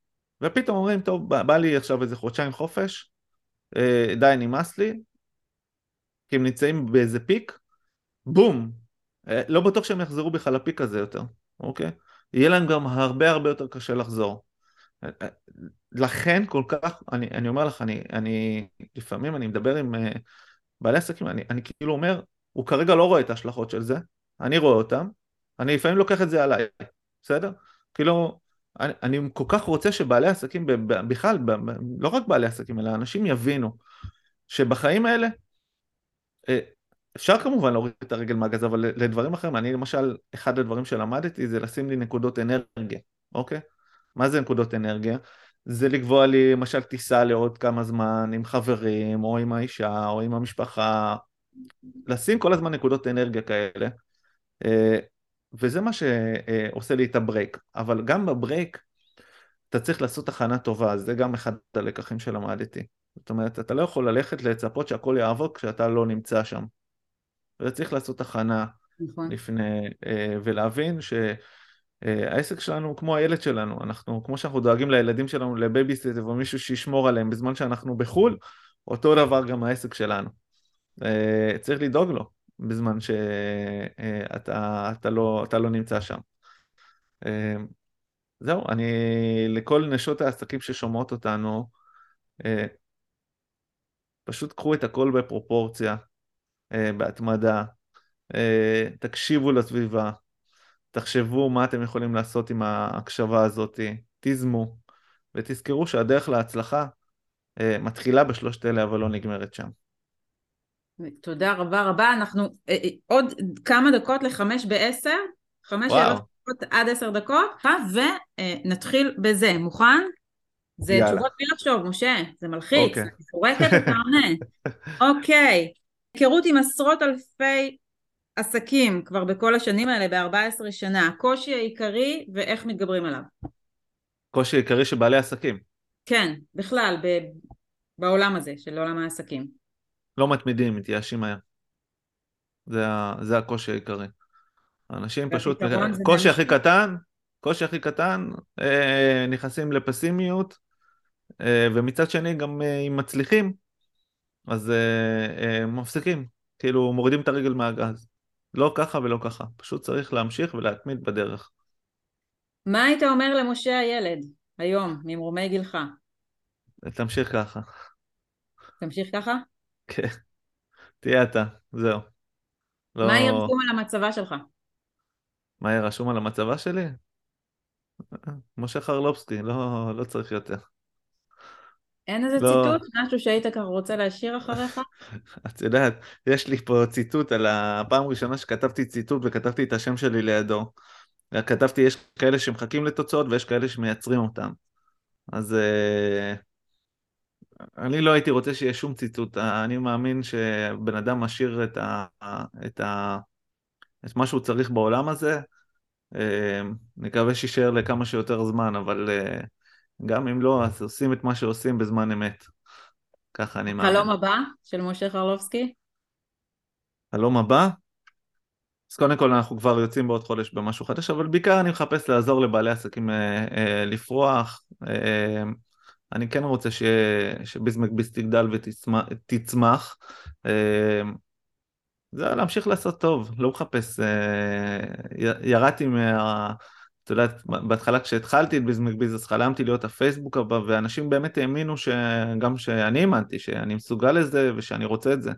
ופתאום אומרים, טוב, בא, לי עכשיו איזה חודשיים חופש, אה, די, נמאס לי, כי הם נמצאים באיזה פיק, בום, אה, לא בטוח שהם יחזרו בכלל לפיק הזה יותר, אוקיי? יהיה להם גם הרבה הרבה יותר קשה לחזור. אה, לכן כל כך, אני, אני אומר לך, אני, אני לפעמים אני מדבר עם uh, בעלי עסקים, אני, אני כאילו אומר, הוא כרגע לא רואה את ההשלכות של זה, אני רואה אותם, אני לפעמים לוקח את זה עליי, בסדר? כאילו, אני, אני כל כך רוצה שבעלי עסקים בכלל, לא רק בעלי עסקים, אלא אנשים יבינו שבחיים האלה, אה, אפשר כמובן להוריד את הרגל מהגז, אבל לדברים אחרים, אני למשל, אחד הדברים שלמדתי זה לשים לי נקודות אנרגיה, אוקיי? מה זה נקודות אנרגיה? זה לקבוע לי למשל טיסה לעוד כמה זמן עם חברים, או עם האישה, או עם המשפחה, לשים כל הזמן נקודות אנרגיה כאלה. אה, וזה מה שעושה לי את ה break. אבל גם ב break אתה צריך לעשות הכנה טובה, זה גם אחד הלקחים שלמדתי. זאת אומרת, אתה לא יכול ללכת לצפות שהכל יעבוד כשאתה לא נמצא שם. אתה צריך לעשות הכנה נכון. לפני, אה, ולהבין שהעסק שלנו הוא כמו הילד שלנו, אנחנו, כמו שאנחנו דואגים לילדים שלנו לבייביסיטר ומישהו שישמור עליהם בזמן שאנחנו בחו"ל, אותו דבר גם העסק שלנו. אה, צריך לדאוג לו. בזמן שאתה אתה לא, אתה לא נמצא שם. אה, זהו, אני, לכל נשות העסקים ששומעות אותנו, אה, פשוט קחו את הכל בפרופורציה, אה, בהתמדה, תקשיבו לסביבה, תחשבו מה אתם יכולים לעשות עם ההקשבה הזאת, תיזמו, ותזכרו שהדרך להצלחה מתחילה בשלושת אלה אבל לא נגמרת שם. תודה רבה רבה, אנחנו אה, אה, עוד כמה דקות לחמש בעשר, חמש קצרות עד עשר דקות, ונתחיל בזה. מוכן? זה יאללה. תשובות בלי לחשוב, משה, זה מלחיץ, אוקיי. אני זורקת ואתה עונה. אוקיי, היכרות עם עשרות אלפי עסקים כבר בכל השנים האלה, ב-14 שנה, הקושי העיקרי ואיך מתגברים עליו. קושי עיקרי של בעלי עסקים. כן, בכלל, ב- בעולם הזה של עולם העסקים. לא מתמידים, מתייאשים מהר. זה, זה הקושי העיקרי. אנשים פשוט, קושי הכי. קטן, קושי הכי קטן, אה, נכנסים לפסימיות, אה, ומצד שני גם אה, אם מצליחים, אז אה, אה, מפסיקים, כאילו מורידים את הרגל מהגז. לא ככה ולא ככה, פשוט צריך להמשיך ולהתמיד בדרך. מה היית אומר למשה הילד היום, ממרומי גילך? תמשיך ככה, תמשיך ככה? כן, תהיה אתה, זהו. לא... מה יהיה רשום על המצבה שלך? מה יהיה רשום על המצבה שלי? משה חרלובסקי, לא, לא צריך יותר. אין איזה לא. ציטוט, משהו שהיית ככה רוצה להשאיר אחריך? את יודעת, יש לי פה ציטוט על הפעם הראשונה שכתבתי ציטוט וכתבתי את השם שלי לידו. כתבתי, יש כאלה שמחכים לתוצאות ויש כאלה שמייצרים אותם. אז אה, אני לא הייתי רוצה שיהיה שום ציטוט. אני מאמין שבן אדם משאיר את, ה, את, ה, את מה שהוא צריך בעולם הזה. אה, נקווה שיישאר לכמה שיותר זמן, אבל אה, גם אם לא, אז עושים את מה שעושים בזמן אמת. ככה אני מאמין. חלום הבא של משה חרלובסקי? חלום הבא? אז קודם כל אנחנו כבר יוצאים בעוד חודש במשהו חדש, אבל בעיקר אני מחפש לעזור לבעלי עסקים אה, אה, לפרוח. אה, אני כן רוצה ש, שביזמקביס תגדל ותצמח. אה, זה להמשיך לעשות טוב, לא מחפש... אה, ירדתי מה... את יודעת, בהתחלה כשהתחלתי את ביזמקביז אז חלמתי להיות הפייסבוק הבא, ואנשים באמת האמינו שגם שאני האמנתי, שאני מסוגל לזה ושאני רוצה את זה.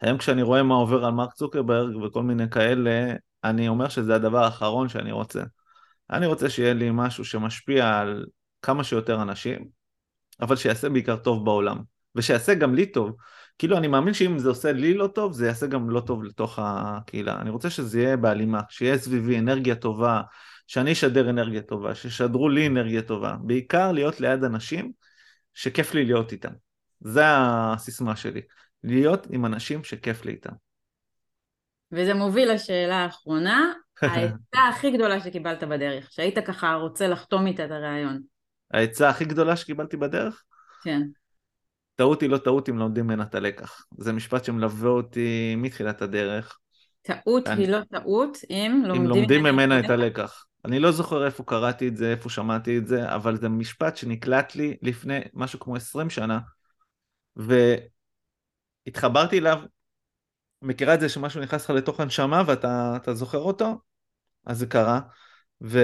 היום כשאני רואה מה עובר על מרק צוקרברג וכל מיני כאלה, אני אומר שזה הדבר האחרון שאני רוצה. אני רוצה שיהיה לי משהו שמשפיע על כמה שיותר אנשים, אבל שיעשה בעיקר טוב בעולם, ושיעשה גם לי טוב. כאילו אני מאמין שאם זה עושה לי לא טוב, זה יעשה גם לא טוב לתוך הקהילה. אני רוצה שזה יהיה בהלימה, שיהיה סביבי אנרגיה טובה, שאני אשדר אנרגיה טובה, שישדרו לי אנרגיה טובה. בעיקר להיות ליד אנשים שכיף לי להיות איתם. זה הסיסמה שלי. להיות עם אנשים שכיף לי איתם. וזה מוביל לשאלה האחרונה, העצה הכי גדולה שקיבלת בדרך, שהיית ככה רוצה לחתום איתה את הרעיון. העצה הכי גדולה שקיבלתי בדרך? כן. טעות היא לא טעות אם לומדים ממנה את הלקח. זה משפט שמלווה אותי מתחילת הדרך. טעות אני- היא לא טעות אם אם לומדים, לומדים ממנה את הלקח. אני לא זוכר איפה קראתי את זה, איפה שמעתי את זה, אבל זה משפט שנקלט לי לפני משהו כמו 20 שנה, והתחברתי אליו, מכירה את זה שמשהו נכנס לך לתוך הנשמה ואתה אתה זוכר אותו? אז זה קרה, ו,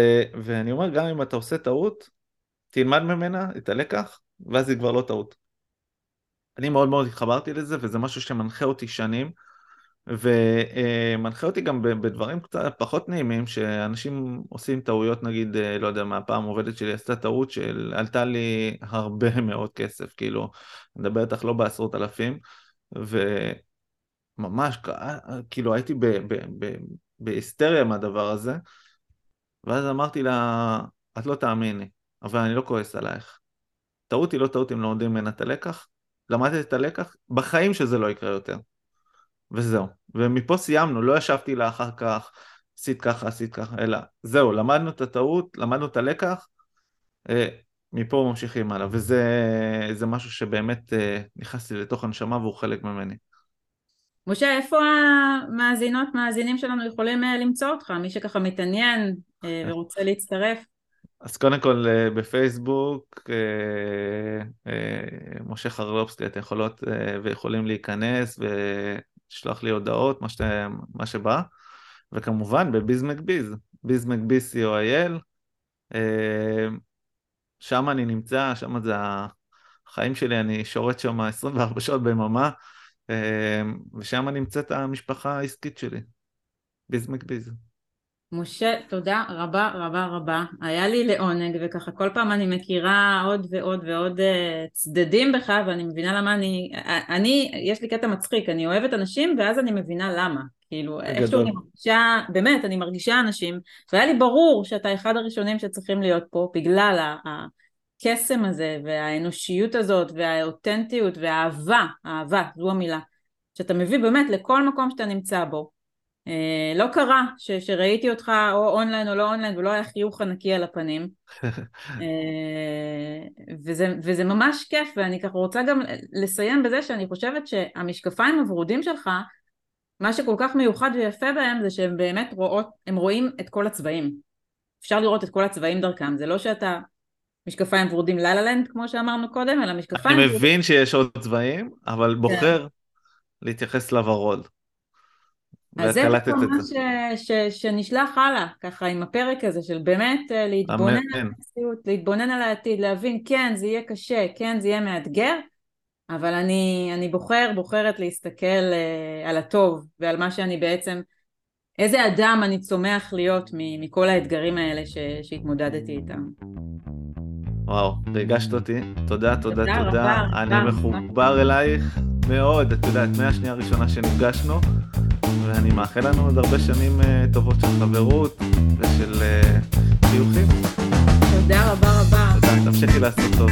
ואני אומר, גם אם אתה עושה טעות, תלמד ממנה את הלקח, ואז היא כבר לא טעות. אני מאוד מאוד התחברתי לזה, וזה משהו שמנחה אותי שנים, ומנחה אותי גם בדברים קצת פחות נעימים, שאנשים עושים טעויות, נגיד, אה, לא יודע מה, פעם עובדת שלי עשתה טעות שעלתה לי הרבה מאוד כסף, כאילו, אני מדבר איתך לא בעשרות אלפים, וממש, כאילו, הייתי ב- ב- ב- בהיסטריה מהדבר הזה, ואז אמרתי לה, את לא תאמיני, אבל אני לא כועס עלייך. טעות היא לא טעות אם לא לומדים ממנה את הלקח, למדתי את הלקח, בחיים שזה לא יקרה יותר. וזהו. ומפה סיימנו, לא ישבתי לה אחר כך, עשית ככה, עשית ככה, אלא זהו, למדנו את הטעות, למדנו את הלקח, אה, מפה ממשיכים הלאה, וזה זה משהו שבאמת אה, נכנס לי לתוך הנשמה והוא חלק ממני. משה, איפה המאזינות, מאזינים שלנו יכולים אה, למצוא אותך? מי שככה מתעניין אה, ורוצה להצטרף. אז קודם כל אה, בפייסבוק, אה, אה, משה חרלובסקי, אתם יכולות ויכולים להיכנס ולשלוח לי הודעות, מה, שת, מה שבא, וכמובן בביזמקביז, ביזמקביז co.il, אה, שם אני נמצא, שם זה החיים שלי, אני שורת שם 24 שעות ביממה, ושם נמצאת המשפחה העסקית שלי, ביזמקביז. משה, תודה רבה רבה רבה. היה לי לעונג, וככה כל פעם אני מכירה עוד ועוד ועוד uh, צדדים בך, ואני מבינה למה אני... אני, יש לי קטע מצחיק, אני אוהבת אנשים, ואז אני מבינה למה. כאילו. איכשהו אני מרגישה, באמת, אני מרגישה אנשים, והיה לי ברור שאתה אחד הראשונים שצריכים להיות פה, בגלל הקסם הזה, והאנושיות הזאת, והאותנטיות, והאהבה, האהבה, זו המילה, שאתה מביא באמת לכל מקום שאתה נמצא בו. אה, לא קרה ש, שראיתי אותך או אונליין או לא אונליין ולא היה חיוך ענקי על הפנים. אה, וזה, וזה ממש כיף ואני ככה רוצה גם לסיים בזה שאני חושבת שהמשקפיים הוורודים שלך מה שכל כך מיוחד ויפה בהם זה שהם באמת רואות, הם רואים את כל הצבעים. אפשר לראות את כל הצבעים דרכם זה לא שאתה משקפיים ורודים לה לה לנד כמו שאמרנו קודם אלא משקפיים אני מבין שיש עוד צבעים, אבל בוחר להתייחס לוורוד. אז זה מה. ש, ש, שנשלח הלאה, ככה עם הפרק הזה של באמת אה, להתבונן אמן. על המציאות, להתבונן על העתיד, להבין כן זה יהיה קשה, כן זה יהיה מאתגר, אבל אני, אני בוחר, בוחרת להסתכל אה, על הטוב ועל מה שאני בעצם, איזה אדם אני צומח להיות מכל האתגרים האלה ש, שהתמודדתי איתם. וואו, ריגשת אותי. תודה, תודה, תודה תודה. רבה, אני רבה. מחובר אלייך מאוד, את יודעת, מהשנייה הראשונה שנפגשנו, ואני מאחל לנו עוד הרבה שנים אה, טובות של חברות ושל אה, חיוכים. תודה רבה רבה. תודה, תמשיכי לעשות טוב.